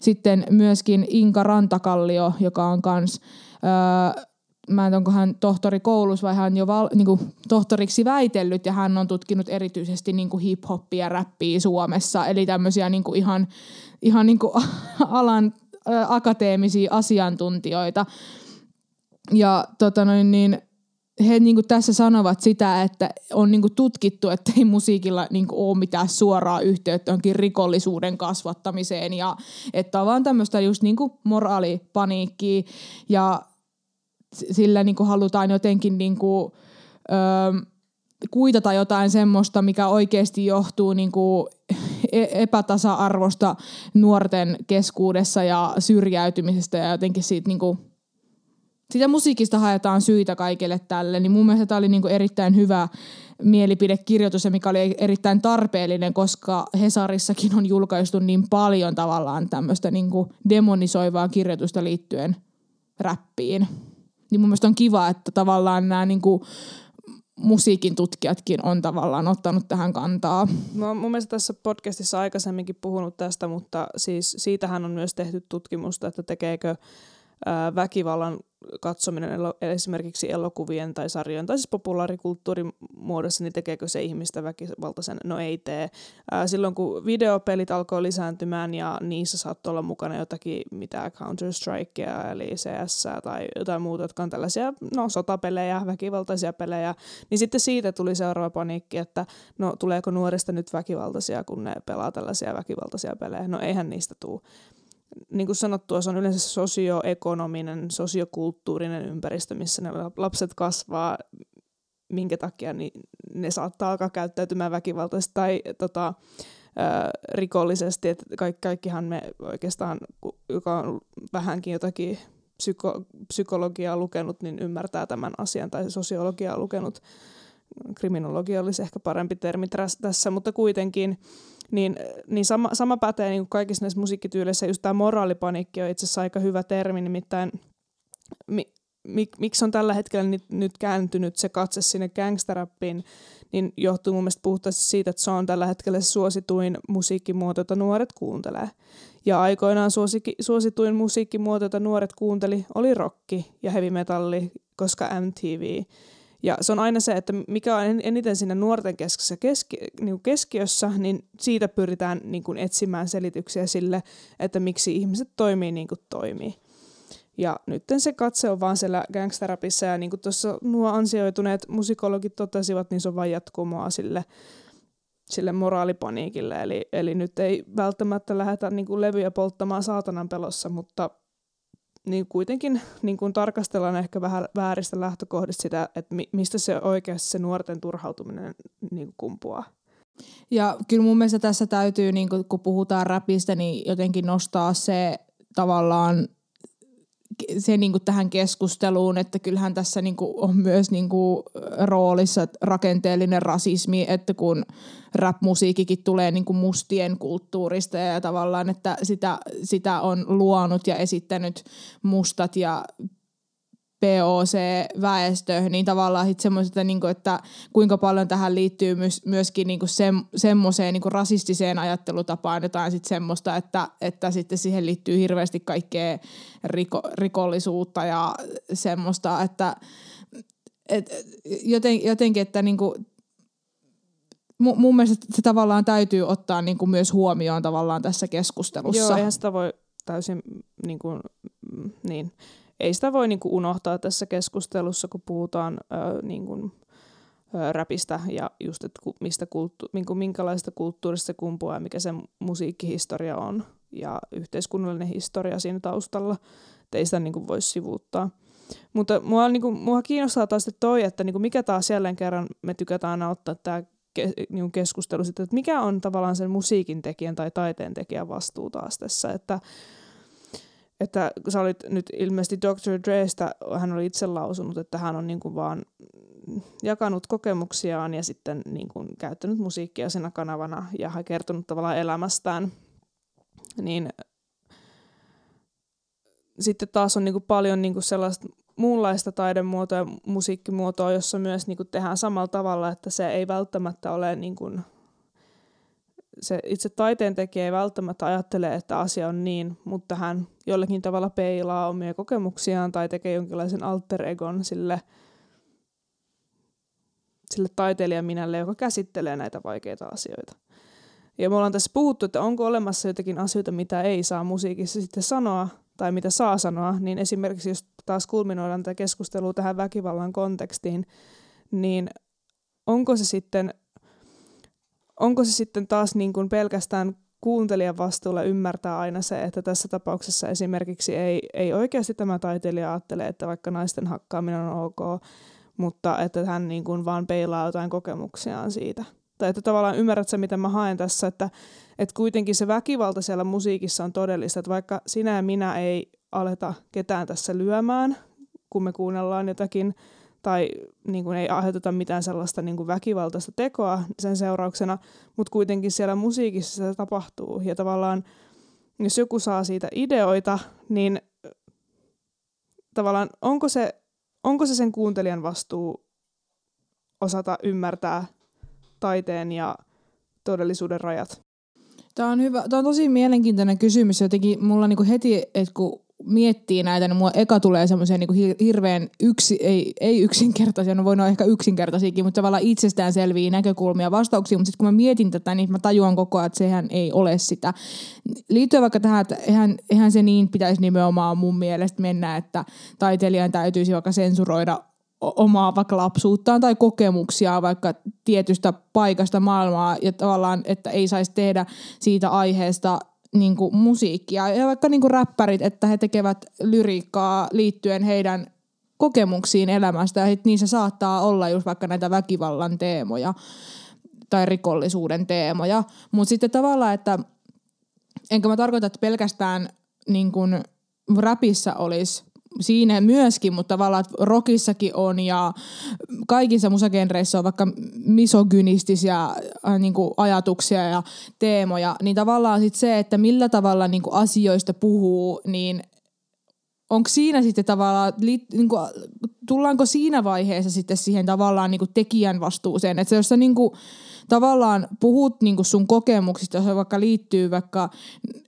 Sitten myöskin Inka Rantakallio, joka on kans, öö, mä en onko hän tohtori koulussa vai hän jo val, niin kuin tohtoriksi väitellyt ja hän on tutkinut erityisesti niin kuin hip-hoppia ja räppiä Suomessa. Eli tämmöisiä niin kuin ihan, ihan niin kuin alan ö, akateemisia asiantuntijoita. Ja tota noin, niin, he niin kuin tässä sanovat sitä, että on niin kuin tutkittu, että ei musiikilla niin kuin ole mitään suoraa yhteyttä johonkin rikollisuuden kasvattamiseen ja että on vaan tämmöistä just niin kuin moraalipaniikkiä ja sillä niin kuin halutaan jotenkin niin kuin, öö, kuitata jotain semmoista, mikä oikeasti johtuu niin kuin e-, epätasa-arvosta nuorten keskuudessa ja syrjäytymisestä ja jotenkin siitä niin kuin sitä musiikista haetaan syitä kaikille tälle, niin mun mielestä tämä oli niinku erittäin hyvä mielipidekirjoitus ja mikä oli erittäin tarpeellinen, koska Hesarissakin on julkaistu niin paljon tavallaan tämmöistä niinku demonisoivaa kirjoitusta liittyen räppiin. Niin mun mielestä on kiva, että tavallaan nämä niinku musiikin tutkijatkin on tavallaan ottanut tähän kantaa. Mä mun mielestä tässä podcastissa aikaisemminkin puhunut tästä, mutta siis siitähän on myös tehty tutkimusta, että tekeekö väkivallan katsominen esimerkiksi elokuvien tai sarjojen tai siis populaarikulttuurin muodossa, niin tekeekö se ihmistä väkivaltaisen? No ei tee. Silloin kun videopelit alkoi lisääntymään ja niissä saattoi olla mukana jotakin mitä Counter-Strikea eli CS tai jotain muuta, jotka on tällaisia no, sotapelejä, väkivaltaisia pelejä, niin sitten siitä tuli seuraava paniikki, että no tuleeko nuorista nyt väkivaltaisia, kun ne pelaa tällaisia väkivaltaisia pelejä. No eihän niistä tule niin kuin sanottua, se on yleensä sosioekonominen, sosiokulttuurinen ympäristö, missä ne lapset kasvaa, minkä takia niin ne saattaa alkaa käyttäytymään väkivaltaisesti tai tota, rikollisesti, että kaikki, kaikkihan me oikeastaan, joka on vähänkin jotakin psyko, psykologiaa lukenut, niin ymmärtää tämän asian, tai sosiologiaa lukenut, kriminologia olisi ehkä parempi termi tässä, mutta kuitenkin, niin, niin sama, sama pätee niin kuin kaikissa näissä musiikkityyleissä, just tämä moraalipaniikki on itse asiassa aika hyvä termi, nimittäin mi, mi, miksi on tällä hetkellä nyt, nyt kääntynyt se katse sinne gangsterappiin, niin johtuu mun mielestä puhtaasti siitä, että se on tällä hetkellä se suosituin musiikkimuoto, jota nuoret kuuntelee. Ja aikoinaan suosiki, suosituin musiikkimuoto, jota nuoret kuunteli, oli rocki ja heavy metalli, koska MTV. Ja se on aina se, että mikä on eniten siinä nuorten keskiössä, keski, niin keskiössä, niin siitä pyritään niin kuin etsimään selityksiä sille, että miksi ihmiset toimii niin kuin toimii. Ja nyt se katse on vaan siellä gangsterapissa ja niin kuin tuossa nuo ansioituneet musikologit totesivat, niin se on vain jatkumoa sille, sille moraalipaniikille. Eli, eli nyt ei välttämättä lähdetä niin kuin levyjä polttamaan saatanan pelossa, mutta niin kuitenkin niin kuin tarkastellaan ehkä vähän vääristä lähtökohdista sitä, että mi- mistä se oikeasti se nuorten turhautuminen niin kumpuaa. Ja kyllä mun mielestä tässä täytyy, niin kun puhutaan räpistä, niin jotenkin nostaa se tavallaan se niin kuin tähän keskusteluun, että kyllähän tässä niin kuin on myös niin kuin roolissa rakenteellinen rasismi, että kun rap-musiikikin tulee niin kuin mustien kulttuurista ja tavallaan, että sitä, sitä on luonut ja esittänyt mustat ja POC-väestö, niin tavallaan semmoisesta, niin kuin, että kuinka paljon tähän liittyy myös, myöskin niin kuin se, semmoiseen niin kuin rasistiseen ajattelutapaan jotain sit semmoista, että, että sitten siihen liittyy hirveästi kaikkea riko, rikollisuutta ja semmoista, että et, joten, jotenkin, että niin kuin, mun mielestä se tavallaan täytyy ottaa niin kuin myös huomioon tavallaan tässä keskustelussa. Joo, eihän sitä voi täysin niin kuin, mm, niin ei sitä voi niin kuin unohtaa tässä keskustelussa, kun puhutaan ö, niin kuin, ö, räpistä ja just, että mistä kulttu, niin kuin minkälaista kulttuurista se kumpuaa ja mikä se musiikkihistoria on ja yhteiskunnallinen historia siinä taustalla. Että ei sitä niin kuin voi sivuuttaa. Mutta mua, niin kuin, mua kiinnostaa taas toi, että niin kuin mikä taas jälleen kerran me tykätään aina ottaa tämä niin keskustelu sitten, että mikä on tavallaan sen musiikin tekijän tai taiteen tekijän vastuu taas tässä, että että sä olit nyt ilmeisesti Dr. Drestä, hän oli itse lausunut, että hän on niin kuin vaan jakanut kokemuksiaan ja sitten niin kuin käyttänyt musiikkia siinä kanavana ja hän kertonut tavallaan elämästään, niin sitten taas on niin kuin paljon niin kuin sellaista muunlaista taidemuotoa ja musiikkimuotoa, jossa myös niin kuin tehdään samalla tavalla, että se ei välttämättä ole niin kuin se itse taiteen tekijä ei välttämättä ajattele, että asia on niin, mutta hän jollakin tavalla peilaa omia kokemuksiaan tai tekee jonkinlaisen alter egon sille, sille taiteilijaminälle, joka käsittelee näitä vaikeita asioita. Ja me ollaan tässä puhuttu, että onko olemassa jotakin asioita, mitä ei saa musiikissa sitten sanoa, tai mitä saa sanoa, niin esimerkiksi jos taas kulminoidaan tätä keskustelua tähän väkivallan kontekstiin, niin onko se sitten onko se sitten taas niin kuin pelkästään kuuntelijan vastuulla ymmärtää aina se, että tässä tapauksessa esimerkiksi ei, ei oikeasti tämä taiteilija ajattele, että vaikka naisten hakkaaminen on ok, mutta että hän niin kuin vaan peilaa jotain kokemuksiaan siitä. Tai että tavallaan ymmärrät se, mitä mä haen tässä, että, että kuitenkin se väkivalta siellä musiikissa on todellista, että vaikka sinä ja minä ei aleta ketään tässä lyömään, kun me kuunnellaan jotakin tai niin kuin ei aiheuteta mitään sellaista niin kuin väkivaltaista tekoa sen seurauksena, mutta kuitenkin siellä musiikissa se tapahtuu. Ja tavallaan, jos joku saa siitä ideoita, niin tavallaan onko se, onko se sen kuuntelijan vastuu osata ymmärtää taiteen ja todellisuuden rajat? Tämä on, hyvä. Tämä on tosi mielenkiintoinen kysymys. Jotenkin mulla niinku heti, että kun miettii näitä, niin mua eka tulee semmoisia niin hirveän yksi, ei, ei yksinkertaisia, no voi olla ehkä yksinkertaisiakin, mutta tavallaan itsestäänselviä näkökulmia vastauksia, mutta sitten kun mä mietin tätä, niin mä tajuan koko ajan, että sehän ei ole sitä. Liittyen vaikka tähän, että eihän, eihän se niin pitäisi nimenomaan mun mielestä mennä, että taiteilijan täytyisi vaikka sensuroida omaa vaikka lapsuuttaan tai kokemuksia vaikka tietystä paikasta maailmaa ja tavallaan, että ei saisi tehdä siitä aiheesta niin kuin musiikkia ja vaikka niin kuin räppärit, että he tekevät lyriikkaa liittyen heidän kokemuksiin elämästä ja niissä saattaa olla just vaikka näitä väkivallan teemoja. tai rikollisuuden teemoja. Mutta sitten tavallaan, että enkä mä tarkoita, että pelkästään niin rapissa olisi siinä myöskin, mutta tavallaan että rockissakin on ja kaikissa musagenreissä on vaikka misogynistisiä äh, niin kuin ajatuksia ja teemoja, niin tavallaan sit se, että millä tavalla niin kuin asioista puhuu, niin onko siinä sitten tavallaan, niin kuin, tullaanko siinä vaiheessa sitten siihen tavallaan niin kuin tekijän vastuuseen, että jos sä niin kuin, tavallaan puhut niin kuin sun kokemuksista, jos vaikka liittyy vaikka,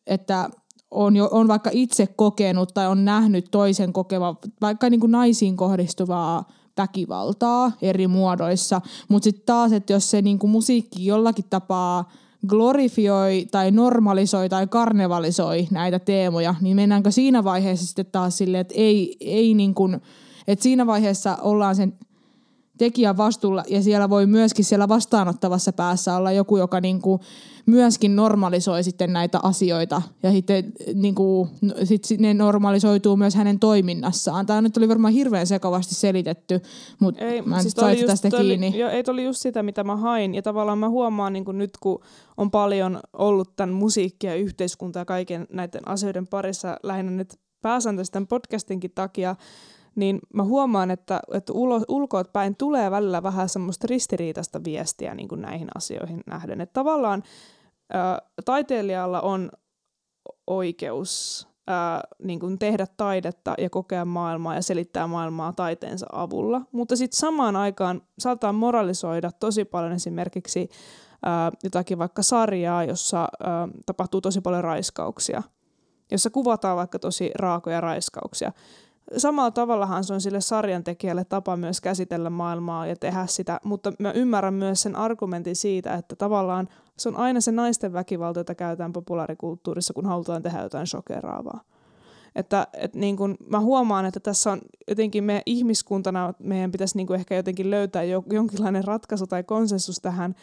että on, jo, on vaikka itse kokenut tai on nähnyt toisen kokeva, vaikka niin kuin naisiin kohdistuvaa väkivaltaa eri muodoissa, mutta sitten taas, että jos se niin kuin musiikki jollakin tapaa glorifioi tai normalisoi tai karnevalisoi näitä teemoja, niin mennäänkö siinä vaiheessa sitten taas silleen, että ei, ei niin kuin, että siinä vaiheessa ollaan sen tekijän vastuulla ja siellä voi myöskin siellä vastaanottavassa päässä olla joku, joka niin kuin myöskin normalisoi sitten näitä asioita ja sitten niin kuin, sit ne normalisoituu myös hänen toiminnassaan. Tämä nyt oli varmaan hirveän sekavasti selitetty, mutta ei, mä en siis just, tästä toi kiinni. Oli, jo, ei, oli just sitä, mitä mä hain ja tavallaan mä huomaan niin kuin nyt, kun on paljon ollut tämän musiikkia, yhteiskuntaa ja kaiken näiden asioiden parissa lähinnä nyt pääsääntöisesti tämän podcastinkin takia, niin mä huomaan, että, että ulkoot päin tulee välillä vähän semmoista ristiriitaista viestiä niin kuin näihin asioihin nähden. Että tavallaan ää, taiteilijalla on oikeus ää, niin kuin tehdä taidetta ja kokea maailmaa ja selittää maailmaa taiteensa avulla, mutta sitten samaan aikaan saattaa moralisoida tosi paljon esimerkiksi ää, jotakin vaikka sarjaa, jossa ää, tapahtuu tosi paljon raiskauksia, jossa kuvataan vaikka tosi raakoja raiskauksia samalla tavallahan se on sille sarjan tekijälle tapa myös käsitellä maailmaa ja tehdä sitä, mutta mä ymmärrän myös sen argumentin siitä, että tavallaan se on aina se naisten väkivalta, jota käytetään populaarikulttuurissa, kun halutaan tehdä jotain shokeraavaa. Että, et niin kun mä huomaan, että tässä on jotenkin me ihmiskuntana, meidän pitäisi niin ehkä jotenkin löytää jo, jonkinlainen ratkaisu tai konsensus tähän,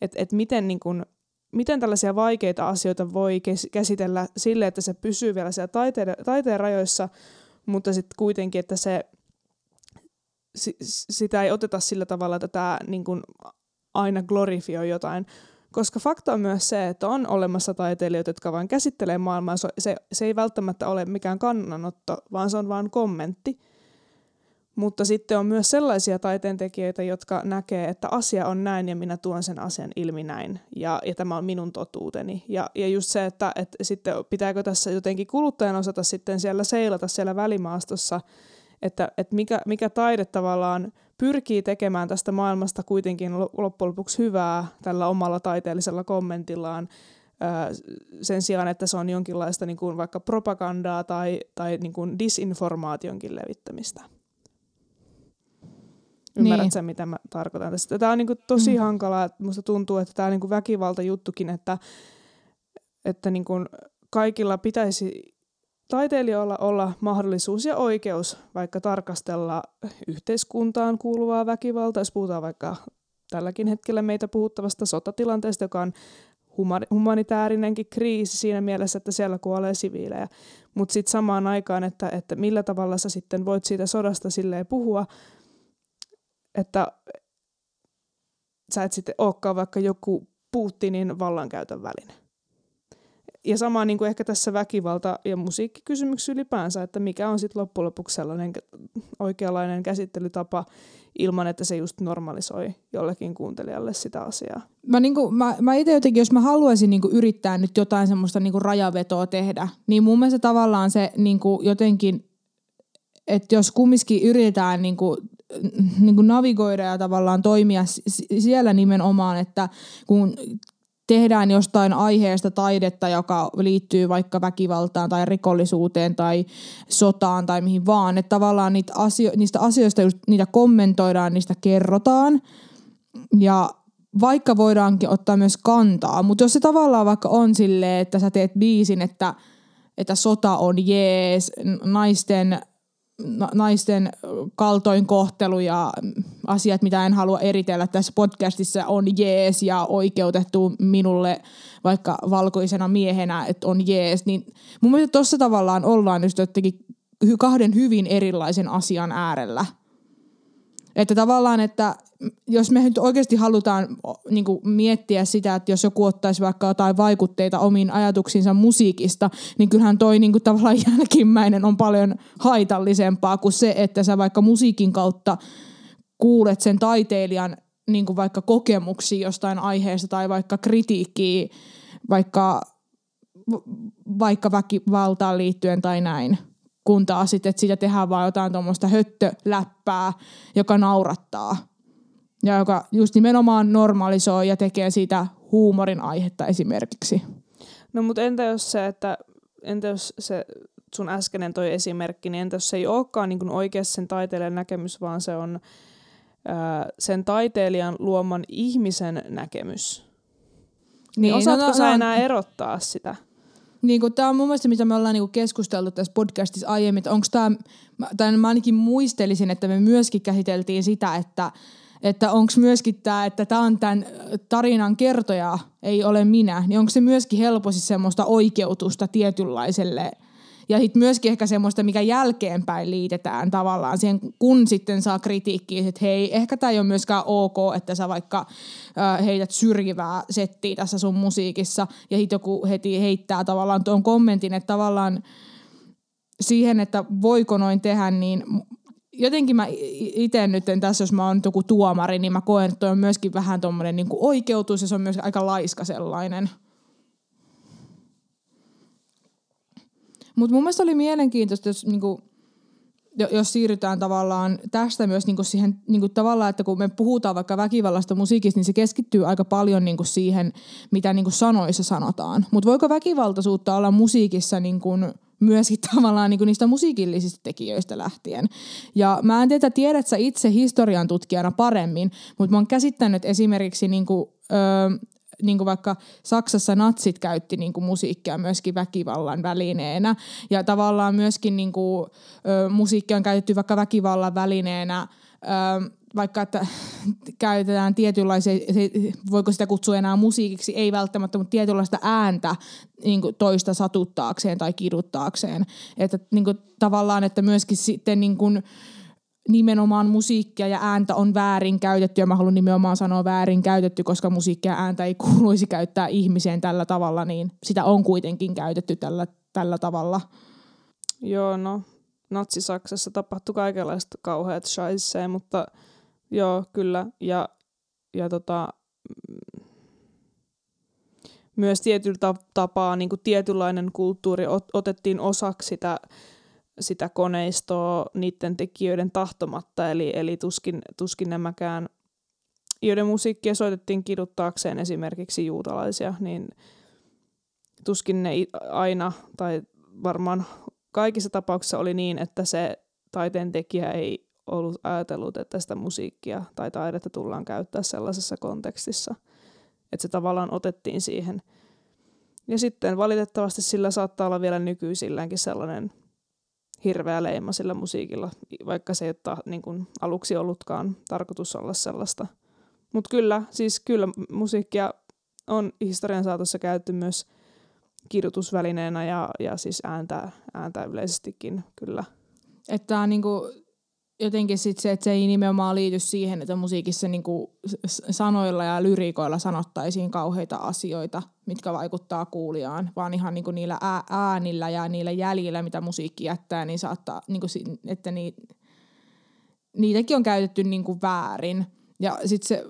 että et miten, niin kun, miten tällaisia vaikeita asioita voi käsitellä sille, että se pysyy vielä siellä taiteen, taiteen rajoissa, mutta sitten kuitenkin, että se, sitä ei oteta sillä tavalla, että tämä niin kuin aina glorifioi jotain, koska fakta on myös se, että on olemassa taiteilijoita, jotka vain käsittelee maailmaa. Se, se ei välttämättä ole mikään kannanotto, vaan se on vain kommentti. Mutta sitten on myös sellaisia taiteentekijöitä, jotka näkee, että asia on näin ja minä tuon sen asian ilmi näin ja, ja tämä on minun totuuteni. Ja, ja just se, että, että sitten pitääkö tässä jotenkin kuluttajan osata sitten siellä seilata siellä välimaastossa, että, että mikä, mikä taide tavallaan pyrkii tekemään tästä maailmasta kuitenkin loppujen lopuksi hyvää tällä omalla taiteellisella kommentillaan, sen sijaan, että se on jonkinlaista niin kuin vaikka propagandaa tai, tai niin kuin disinformaationkin levittämistä. Ymmärrät niin. sen, mitä mä tarkoitan tässä. Tämä on niin kuin tosi mm. hankalaa. Musta tuntuu, että tämä on niin väkivaltajuttukin, että, että niin kuin kaikilla pitäisi taiteilijoilla olla mahdollisuus ja oikeus vaikka tarkastella yhteiskuntaan kuuluvaa väkivaltaa, jos puhutaan vaikka tälläkin hetkellä meitä puhuttavasta sotatilanteesta, joka on humanitaarinenkin kriisi siinä mielessä, että siellä kuolee siviilejä. Mutta sitten samaan aikaan, että, että millä tavalla sä sitten voit siitä sodasta silleen puhua, että sä et sitten olekaan vaikka joku Putinin vallankäytön väline. Ja sama niin kuin ehkä tässä väkivalta- ja musiikkikysymyksessä ylipäänsä, että mikä on sitten loppujen lopuksi sellainen oikeanlainen käsittelytapa ilman, että se just normalisoi jollekin kuuntelijalle sitä asiaa. Mä, niin kuin, mä, mä itse jotenkin, jos mä haluaisin niin kuin yrittää nyt jotain semmoista niin kuin rajavetoa tehdä, niin mun mielestä tavallaan se niin kuin jotenkin, että jos kumminkin yritetään niin kuin niin kuin navigoida ja tavallaan toimia siellä nimenomaan, että kun tehdään jostain aiheesta taidetta, joka liittyy vaikka väkivaltaan tai rikollisuuteen tai sotaan tai mihin vaan, että tavallaan niitä asio- niistä asioista just, niitä kommentoidaan, niistä kerrotaan. Ja vaikka voidaankin ottaa myös kantaa, mutta jos se tavallaan vaikka on silleen, että sä teet biisin, että, että sota on jees, naisten naisten kaltoinkohtelu ja asiat, mitä en halua eritellä tässä podcastissa, on jees ja oikeutettu minulle vaikka valkoisena miehenä, että on jees. Niin mun mielestä tuossa tavallaan ollaan just jotenkin kahden hyvin erilaisen asian äärellä. Että tavallaan, että jos me nyt oikeasti halutaan niin kuin miettiä sitä, että jos joku ottaisi vaikka jotain vaikutteita omiin ajatuksiinsa musiikista, niin kyllähän toi niin kuin tavallaan jälkimmäinen on paljon haitallisempaa kuin se, että sä vaikka musiikin kautta kuulet sen taiteilijan niin kuin vaikka kokemuksia jostain aiheesta tai vaikka kritiikkiä, vaikka, vaikka väkivaltaan liittyen tai näin kun taas sitten, että siitä tehdään vaan jotain tuommoista höttöläppää, joka naurattaa. Ja joka just nimenomaan normalisoi ja tekee siitä huumorin aihetta esimerkiksi. No mutta entä jos se, että entä jos se sun äskeinen toi esimerkki, niin entä jos se ei olekaan niin oikeasti sen taiteilijan näkemys, vaan se on ää, sen taiteilijan luoman ihmisen näkemys? Niin, niin osaatko no, no, sä no, enää erottaa sitä? Niin kuin, tämä on mun mielestä, mitä me ollaan niin kuin keskusteltu tässä podcastissa aiemmin, onko tämä, tai mä ainakin muistelisin, että me myöskin käsiteltiin sitä, että, että onko myöskin tämä, että tämä on tämän tarinan kertoja, ei ole minä, niin onko se myöskin helposti semmoista oikeutusta tietynlaiselle – ja sitten myöskin ehkä semmoista, mikä jälkeenpäin liitetään tavallaan siihen, kun sitten saa kritiikkiä, että hei, ehkä tämä ei ole myöskään ok, että sä vaikka äh, heität syrjivää settiä tässä sun musiikissa, ja sitten joku heti heittää tavallaan tuon kommentin, että tavallaan siihen, että voiko noin tehdä, niin jotenkin mä itse nyt tässä, jos mä oon joku tuomari, niin mä koen, että toi on myöskin vähän tuommoinen niin oikeutus ja se on myös aika laiska sellainen. Mutta mun mielestä oli mielenkiintoista, jos, niinku, jos siirrytään tavallaan tästä myös niinku siihen niinku tavallaan, että kun me puhutaan vaikka väkivallasta musiikista, niin se keskittyy aika paljon niinku siihen, mitä niinku sanoissa sanotaan. Mutta voiko väkivaltaisuutta olla musiikissa niinku myöskin tavallaan niinku niistä musiikillisista tekijöistä lähtien. Ja mä en tiedä, tiedät sä itse historian tutkijana paremmin, mutta mä oon käsittänyt esimerkiksi niinku, öö, niin kuin vaikka Saksassa natsit käytti niin kuin musiikkia myöskin väkivallan välineenä. Ja tavallaan myöskin niin kuin, ö, musiikkia on käytetty vaikka väkivallan välineenä ö, vaikka että käytetään tietynlaisia, voiko sitä kutsua enää musiikiksi, ei välttämättä, mutta tietynlaista ääntä niin kuin toista satuttaakseen tai kiduttaakseen. Että niin kuin, tavallaan, että myöskin sitten niin kuin, nimenomaan musiikkia ja ääntä on väärin käytetty, ja mä haluan nimenomaan sanoa väärin käytetty, koska musiikkia ja ääntä ei kuuluisi käyttää ihmiseen tällä tavalla, niin sitä on kuitenkin käytetty tällä, tällä tavalla. Joo, no Natsi-Saksassa tapahtui kaikenlaista kauheat shaisee, mutta joo, kyllä. Ja, ja tota, myös tietyllä tapaa niin kuin tietynlainen kulttuuri otettiin osaksi sitä sitä koneistoa niiden tekijöiden tahtomatta, eli, eli tuskin, tuskin nämäkään, joiden musiikkia soitettiin kiduttaakseen esimerkiksi juutalaisia, niin tuskin ne aina, tai varmaan kaikissa tapauksissa oli niin, että se taiteen tekijä ei ollut ajatellut, että sitä musiikkia tai taidetta tullaan käyttää sellaisessa kontekstissa, että se tavallaan otettiin siihen. Ja sitten valitettavasti sillä saattaa olla vielä nykyisilläänkin sellainen hirveä leima sillä musiikilla, vaikka se ei ole niin kuin aluksi ollutkaan tarkoitus olla sellaista. Mutta kyllä, siis kyllä musiikkia on historian saatossa käytetty myös kirjoitusvälineenä ja, ja siis ääntä, ääntä yleisestikin kyllä. Että on niinku jotenkin sit se, että se ei nimenomaan liity siihen, että musiikissa niinku sanoilla ja lyriikoilla sanottaisiin kauheita asioita, mitkä vaikuttaa kuulijaan, vaan ihan niinku niillä äänillä ja niillä jäljillä, mitä musiikki jättää, niin saattaa, niinku, että ni, niitäkin on käytetty niinku väärin. Ja sitten se,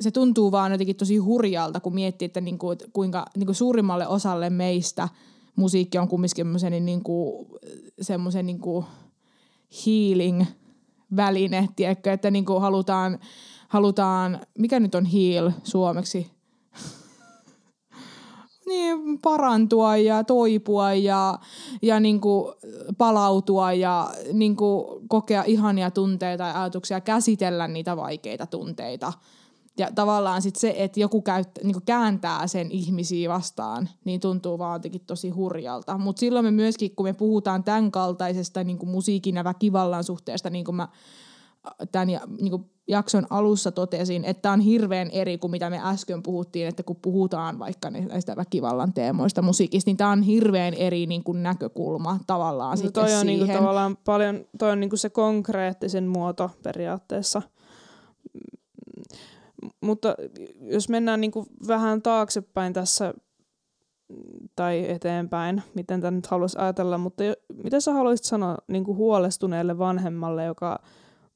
se tuntuu vaan jotenkin tosi hurjalta, kun miettii, että niinku, kuinka niinku suurimmalle osalle meistä musiikki on kumminkin semmoisen niinku, semmoisen niinku, healing väline, tiedätkö, että niin kuin halutaan, halutaan, mikä nyt on heal suomeksi? niin, parantua ja toipua ja, ja niin kuin palautua ja niin kuin kokea ihania tunteita ja ajatuksia, käsitellä niitä vaikeita tunteita. Ja tavallaan sit se, että joku käyttä, niin kääntää sen ihmisiä vastaan, niin tuntuu vaan jotenkin tosi hurjalta. Mutta silloin me myöskin, kun me puhutaan tämän kaltaisesta niin musiikin ja väkivallan suhteesta, niin kuin mä tämän ja, niin jakson alussa totesin, että on hirveän eri kuin mitä me äsken puhuttiin, että kun puhutaan vaikka näistä väkivallan teemoista musiikista, niin tämä on hirveän eri niin kuin näkökulma tavallaan no, sitten toi on siihen. Niin kuin tavallaan paljon, toi on niin kuin se konkreettisen muoto periaatteessa. Mutta jos mennään niin kuin vähän taaksepäin tässä tai eteenpäin, miten tämä nyt haluaisi ajatella, mutta jo, mitä sä haluaisit sanoa niin kuin huolestuneelle vanhemmalle, joka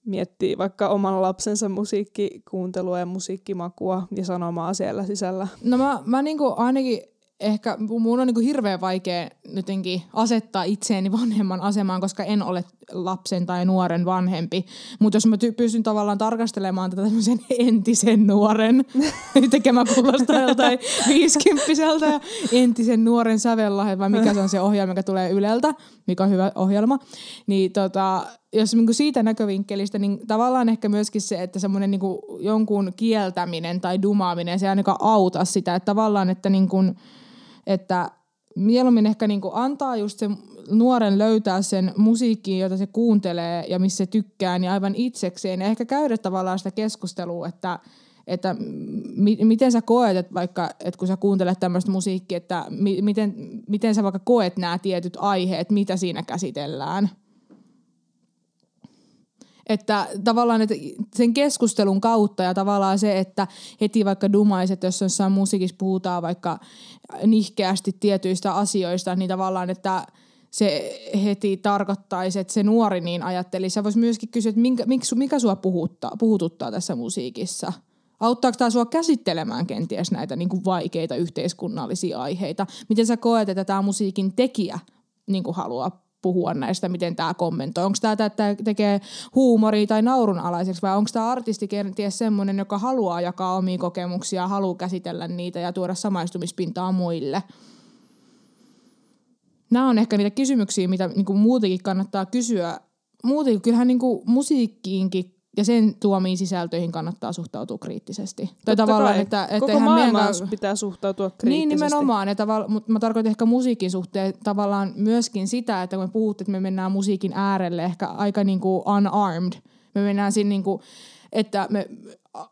miettii vaikka oman lapsensa musiikkikuuntelua ja musiikkimakua ja sanomaa siellä sisällä? No mä, mä niin kuin ainakin ehkä mun on niin kuin hirveän vaikea jotenkin asettaa itseäni vanhemman asemaan, koska en ole lapsen tai nuoren vanhempi. Mutta jos mä ty- pystyn tavallaan tarkastelemaan tätä tämmöisen entisen nuoren, tekemään kuulostaa joltain viisikymppiseltä ja entisen nuoren sävellä, vai mikä se on se ohjelma, mikä tulee Yleltä, mikä on hyvä ohjelma, niin tota, jos niin siitä näkövinkkelistä, niin tavallaan ehkä myöskin se, että semmoinen niin jonkun kieltäminen tai dumaaminen, se ei ainakaan auta sitä, että tavallaan, että niin kuin, että mieluummin ehkä niin kuin antaa just sen nuoren löytää sen musiikkiin, jota se kuuntelee ja missä se tykkää, niin aivan itsekseen. Ja ehkä käydä tavallaan sitä keskustelua, että, että mi- miten sä koet, että vaikka, että kun sä kuuntelet tämmöistä musiikkia, että mi- miten, miten sä vaikka koet nämä tietyt aiheet, mitä siinä käsitellään – että tavallaan että sen keskustelun kautta ja tavallaan se, että heti vaikka dumaiset, jos jossain musiikissa puhutaan vaikka nihkeästi tietyistä asioista, niin tavallaan, että se heti tarkoittaisi, että se nuori niin ajatteli. Sä voisi myöskin kysyä, että minkä, miksi, mikä sua puhuttaa, puhututtaa tässä musiikissa? Auttaako tämä sua käsittelemään kenties näitä niin kuin vaikeita yhteiskunnallisia aiheita? Miten sä koet, että tämä musiikin tekijä niin kuin haluaa puhua näistä, miten tämä kommentoi. Onko tämä, että tekee huumoria tai naurunalaiseksi vai onko tämä artisti kenties semmoinen, joka haluaa jakaa omia kokemuksia, haluaa käsitellä niitä ja tuoda samaistumispintaa muille. Nämä on ehkä niitä kysymyksiä, mitä niin kuin muutenkin kannattaa kysyä. Muutenkin kyllähän niin kuin musiikkiinkin ja sen tuomiin sisältöihin kannattaa suhtautua kriittisesti. Tai tavallaan, kai. että, että Koko maailman meidän... pitää suhtautua kriittisesti. Niin nimenomaan, ja tavalla, mutta mä tarkoitan ehkä musiikin suhteen tavallaan myöskin sitä, että kun me puhut, että me mennään musiikin äärelle ehkä aika niin kuin unarmed. Me mennään siinä niin kuin, että me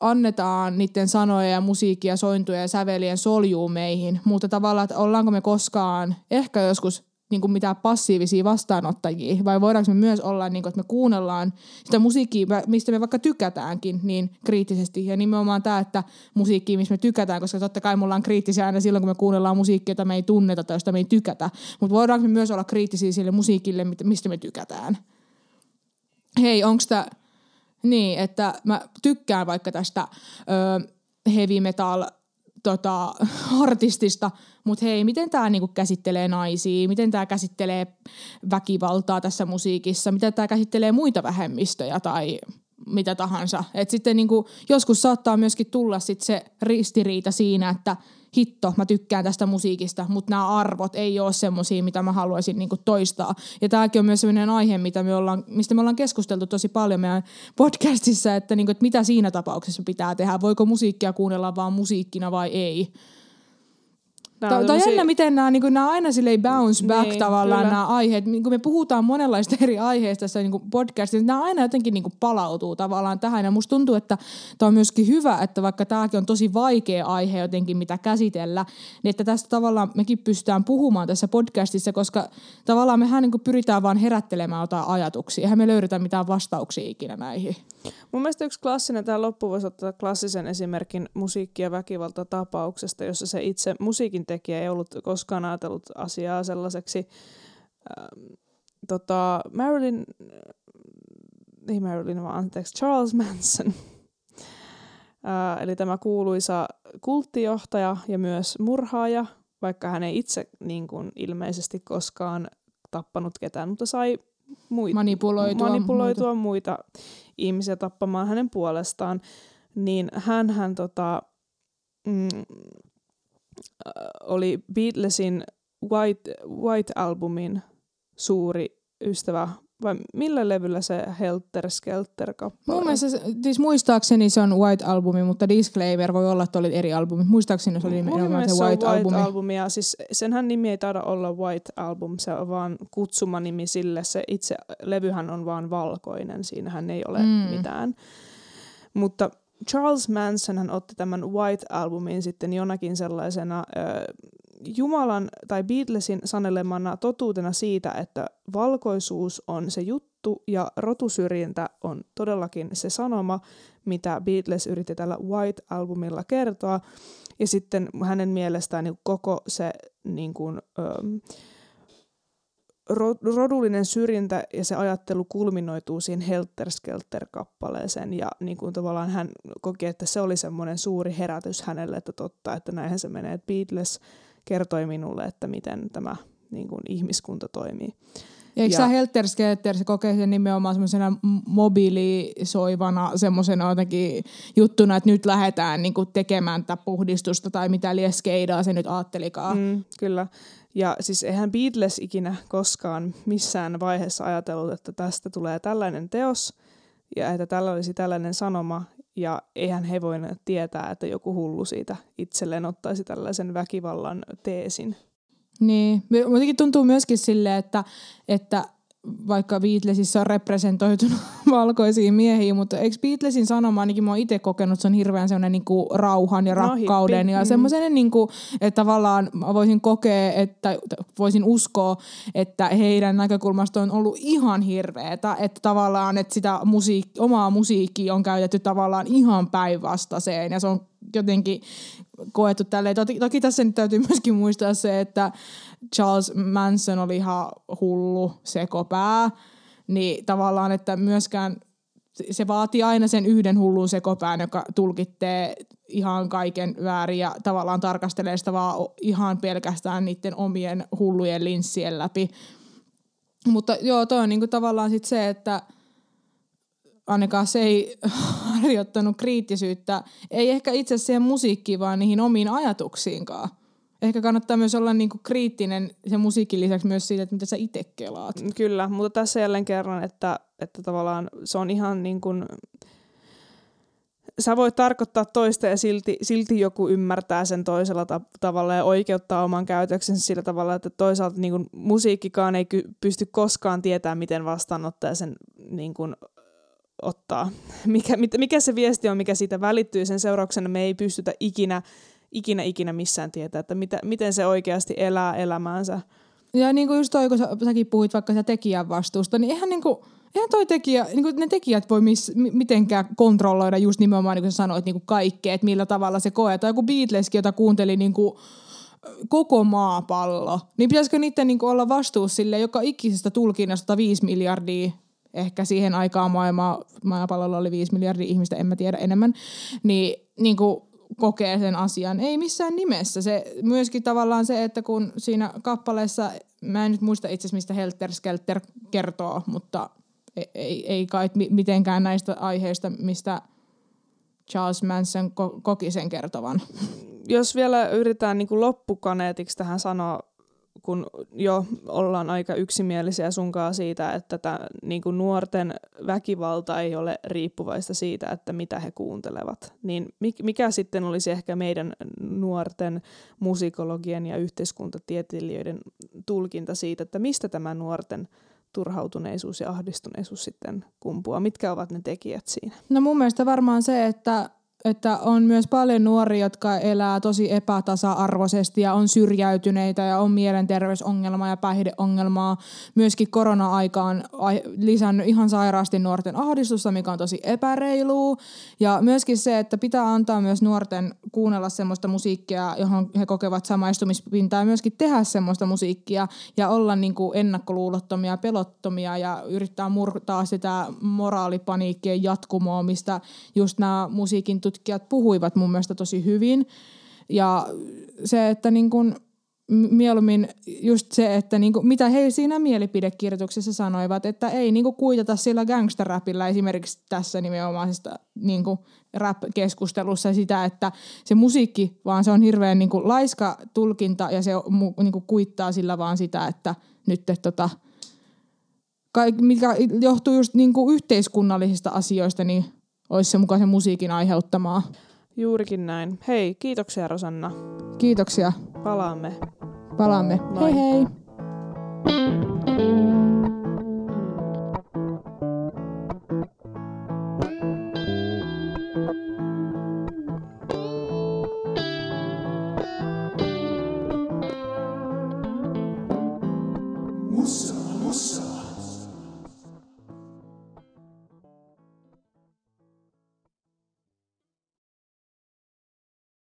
annetaan niiden sanoja ja musiikkia, sointuja ja sävelien soljuu meihin, mutta tavallaan, että ollaanko me koskaan ehkä joskus niin kuin mitään passiivisia vastaanottajia, vai voidaanko me myös olla, niin kuin, että me kuunnellaan sitä musiikkia, mistä me vaikka tykätäänkin niin kriittisesti. Ja nimenomaan tämä, että musiikki, mistä me tykätään, koska totta kai me ollaan kriittisiä aina silloin, kun me kuunnellaan musiikkia, jota me ei tunneta tai josta me ei tykätä. Mutta voidaanko me myös olla kriittisiä sille musiikille, mistä me tykätään. Hei, onko tämä... Niin, että mä tykkään vaikka tästä ö, heavy metal tota, artistista, mutta hei, miten tämä niinku käsittelee naisia, miten tämä käsittelee väkivaltaa tässä musiikissa, miten tämä käsittelee muita vähemmistöjä tai mitä tahansa. Et sitten niinku, joskus saattaa myöskin tulla sit se ristiriita siinä, että hitto, mä tykkään tästä musiikista, mutta nämä arvot ei ole semmoisia, mitä mä haluaisin niinku toistaa. Ja tämäkin on myös sellainen aihe, mitä me ollaan, mistä me ollaan keskusteltu tosi paljon meidän podcastissa, että, niinku, että mitä siinä tapauksessa pitää tehdä. Voiko musiikkia kuunnella vaan musiikkina vai ei. Tämä on jännä, miten nämä, niin kuin, nämä aina silleen bounce back niin, tavallaan kyllä. nämä aiheet. Niin kuin me puhutaan monenlaista eri aiheista tässä niin podcastissa, nämä aina jotenkin niin palautuu tavallaan tähän. Ja musta tuntuu, että tämä on myöskin hyvä, että vaikka tämäkin on tosi vaikea aihe jotenkin, mitä käsitellä, niin että tästä tavallaan mekin pystytään puhumaan tässä podcastissa, koska tavallaan mehän niin pyritään vaan herättelemään jotain ajatuksia. Eihän me löydetä mitään vastauksia ikinä näihin. Mun mielestä yksi klassinen, tämä loppu voisi ottaa klassisen esimerkin musiikki- ja väkivaltatapauksesta, jossa se itse musiikin tekijä ei ollut koskaan ajatellut asiaa sellaiseksi. Ähm, tota, Marilyn, ei Marilyn vaan anteeksi, Charles Manson. äh, eli tämä kuuluisa kulttijohtaja ja myös murhaaja, vaikka hän ei itse niin kuin, ilmeisesti koskaan tappanut ketään, mutta sai muita, manipuloitua, manipuloitua muita. muita ihmisiä tappamaan hänen puolestaan, niin hän, hän tota, mm, oli Beatlesin White, White Albumin suuri ystävä vai millä levyllä se Helter Skelter kappale Mun mielestä, siis muistaakseni se on White Albumi, mutta Disclaimer voi olla, että oli eri albumi. Muistaakseni se oli nimenomaan se White, White Albumi. Albumi. Ja siis senhän nimi ei taida olla White Album, se on vaan kutsumanimi sille. Se itse levyhän on vaan valkoinen, siinähän ei ole Mm. mitään. Mutta Charles Manson hän otti tämän White Albumin sitten jonakin sellaisena äh, Jumalan tai Beatlesin sanelemana totuutena siitä, että valkoisuus on se juttu ja rotusyrjintä on todellakin se sanoma, mitä Beatles yritti tällä White Albumilla kertoa. Ja sitten hänen mielestään niin koko se niin kuin, ähm, ro- rodullinen syrjintä ja se ajattelu kulminoituu siihen Helter Skelter-kappaleeseen. Ja niin kuin tavallaan hän koki, että se oli semmoinen suuri herätys hänelle, että totta, että näinhän se menee. Että Beatles kertoi minulle, että miten tämä niin kuin ihmiskunta toimii. Eikö Ja- sä Helter Skelter, se kokee sen nimenomaan semmoisena m- mobiilisoivana semmoisena jotenkin juttuna, että nyt lähdetään niinku tekemään tätä puhdistusta tai mitä liian skeidaa se nyt ajattelikaan. Mm. Mm, kyllä. Ja siis eihän Beatles ikinä koskaan missään vaiheessa ajatellut, että tästä tulee tällainen teos ja että tällä olisi tällainen sanoma. Ja eihän he voineet tietää, että joku hullu siitä itselleen ottaisi tällaisen väkivallan teesin. Niin, jotenkin tuntuu myöskin silleen, että, että vaikka Beatlesissa on representoitunut valkoisia miehiä, mutta eikö Beatlesin sanoma, ainakin mä oon itse kokenut, se on hirveän sellainen niin kuin rauhan ja No, rakkauden hippi, ja mm. semmoisen, niin kuin, että tavallaan mä voisin kokea, että voisin uskoa, että heidän näkökulmasta on ollut ihan hirveetä, että tavallaan, että sitä musiik- omaa musiikkia on käytetty tavallaan ihan päinvastaiseen ja se on jotenkin koettu tälleen. Toki, toki tässä nyt täytyy myöskin muistaa se, että Charles Manson oli ihan hullu sekopää, niin tavallaan, että myöskään se vaatii aina sen yhden hullun sekopään, joka tulkittee ihan kaiken väärin ja tavallaan tarkastelee sitä vaan ihan pelkästään niiden omien hullujen linssien läpi. Mutta joo, toi on niinku tavallaan sit se, että ainakaan se ei harjoittanut kriittisyyttä, ei ehkä itse siihen musiikkiin, vaan niihin omiin ajatuksiinkaan. Ehkä kannattaa myös olla niinku kriittinen sen musiikin lisäksi myös siitä, että mitä sä itse kelaat. Kyllä, mutta tässä jälleen kerran, että, että tavallaan se on ihan niin kuin, sä voit tarkoittaa toista ja silti, silti joku ymmärtää sen toisella ta- tavalla ja oikeuttaa oman käytöksensä sillä tavalla, että toisaalta niin musiikkikaan ei ky- pysty koskaan tietämään, miten vastaanottaja sen niin ottaa. Mikä, mikä se viesti on, mikä siitä välittyy, sen seurauksena me ei pystytä ikinä, ikinä, ikinä missään tietää, että mitä, miten se oikeasti elää elämäänsä. Ja niin kuin just toi, kun sä, säkin puhuit vaikka sitä tekijän vastuusta, niin eihän, niin kuin, eihän toi tekijä, niin kuin ne tekijät voi miss, mi- mitenkään kontrolloida just nimenomaan, niin kuin sä sanoit, niin kuin kaikkea, että millä tavalla se koetaan. Joku Beatleskin, jota kuunteli niin kuin, koko maapallo, niin pitäisikö niiden niin kuin olla vastuus sille joka ikisestä tulkinnasta 5 miljardia ehkä siihen aikaan maailma, maapallolla oli 5 miljardia ihmistä, en mä tiedä enemmän, niin, niin kuin kokee sen asian. Ei missään nimessä. Se myöskin tavallaan se, että kun siinä kappaleessa, mä en nyt muista itse mistä Helter Skelter kertoo, mutta ei, ei, ei kai mi- mitenkään näistä aiheista, mistä Charles Manson ko- koki sen kertovan. jos vielä yritetään niin loppukaneetiksi tähän sanoa, kun jo ollaan aika yksimielisiä sunkaan siitä, että tämä niin kuin nuorten väkivalta ei ole riippuvaista siitä, että mitä he kuuntelevat, niin mik- mikä sitten olisi ehkä meidän nuorten musikologien ja yhteiskuntatieteilijöiden tulkinta siitä, että mistä tämä nuorten turhautuneisuus ja ahdistuneisuus sitten kumpuaa? Mitkä ovat ne tekijät siinä? No mun mielestä varmaan se, että, että on myös paljon nuoria, jotka elää tosi epätasa-arvoisesti ja on syrjäytyneitä ja on mielenterveysongelmaa ja päihdeongelmaa. Myöskin korona-aika on ai- lisännyt ihan sairaasti nuorten ahdistusta, mikä on tosi epäreilua. Ja myöskin se, että pitää antaa myös nuorten kuunnella semmoista musiikkia, johon he kokevat samaistumispintaa ja myöskin tehdä semmoista musiikkia ja olla niin kuin ennakkoluulottomia pelottomia ja yrittää murtaa sitä moraalipaniikkien jatkumoa, mistä just nämä musiikin tutkijat puhuivat mun mielestä tosi hyvin. Ja se, että niin kuin mieluummin just se, että niinku, mitä he siinä mielipidekirjoituksessa sanoivat, että ei niinku kuitata sillä gangsterrapilla esimerkiksi tässä nimenomaisesta niinku rap-keskustelussa sitä, että se musiikki, vaan se on hirveän niinku laiska tulkinta ja se mu- niinku kuittaa sillä vaan sitä, että nyt tota, mikä johtuu just niinku yhteiskunnallisista asioista, niin olisi se mukaan se musiikin aiheuttamaa. Juurikin näin. Hei, kiitoksia Rosanna. Kiitoksia. Palaamme. Palaamme. Moi. Hei hei. Música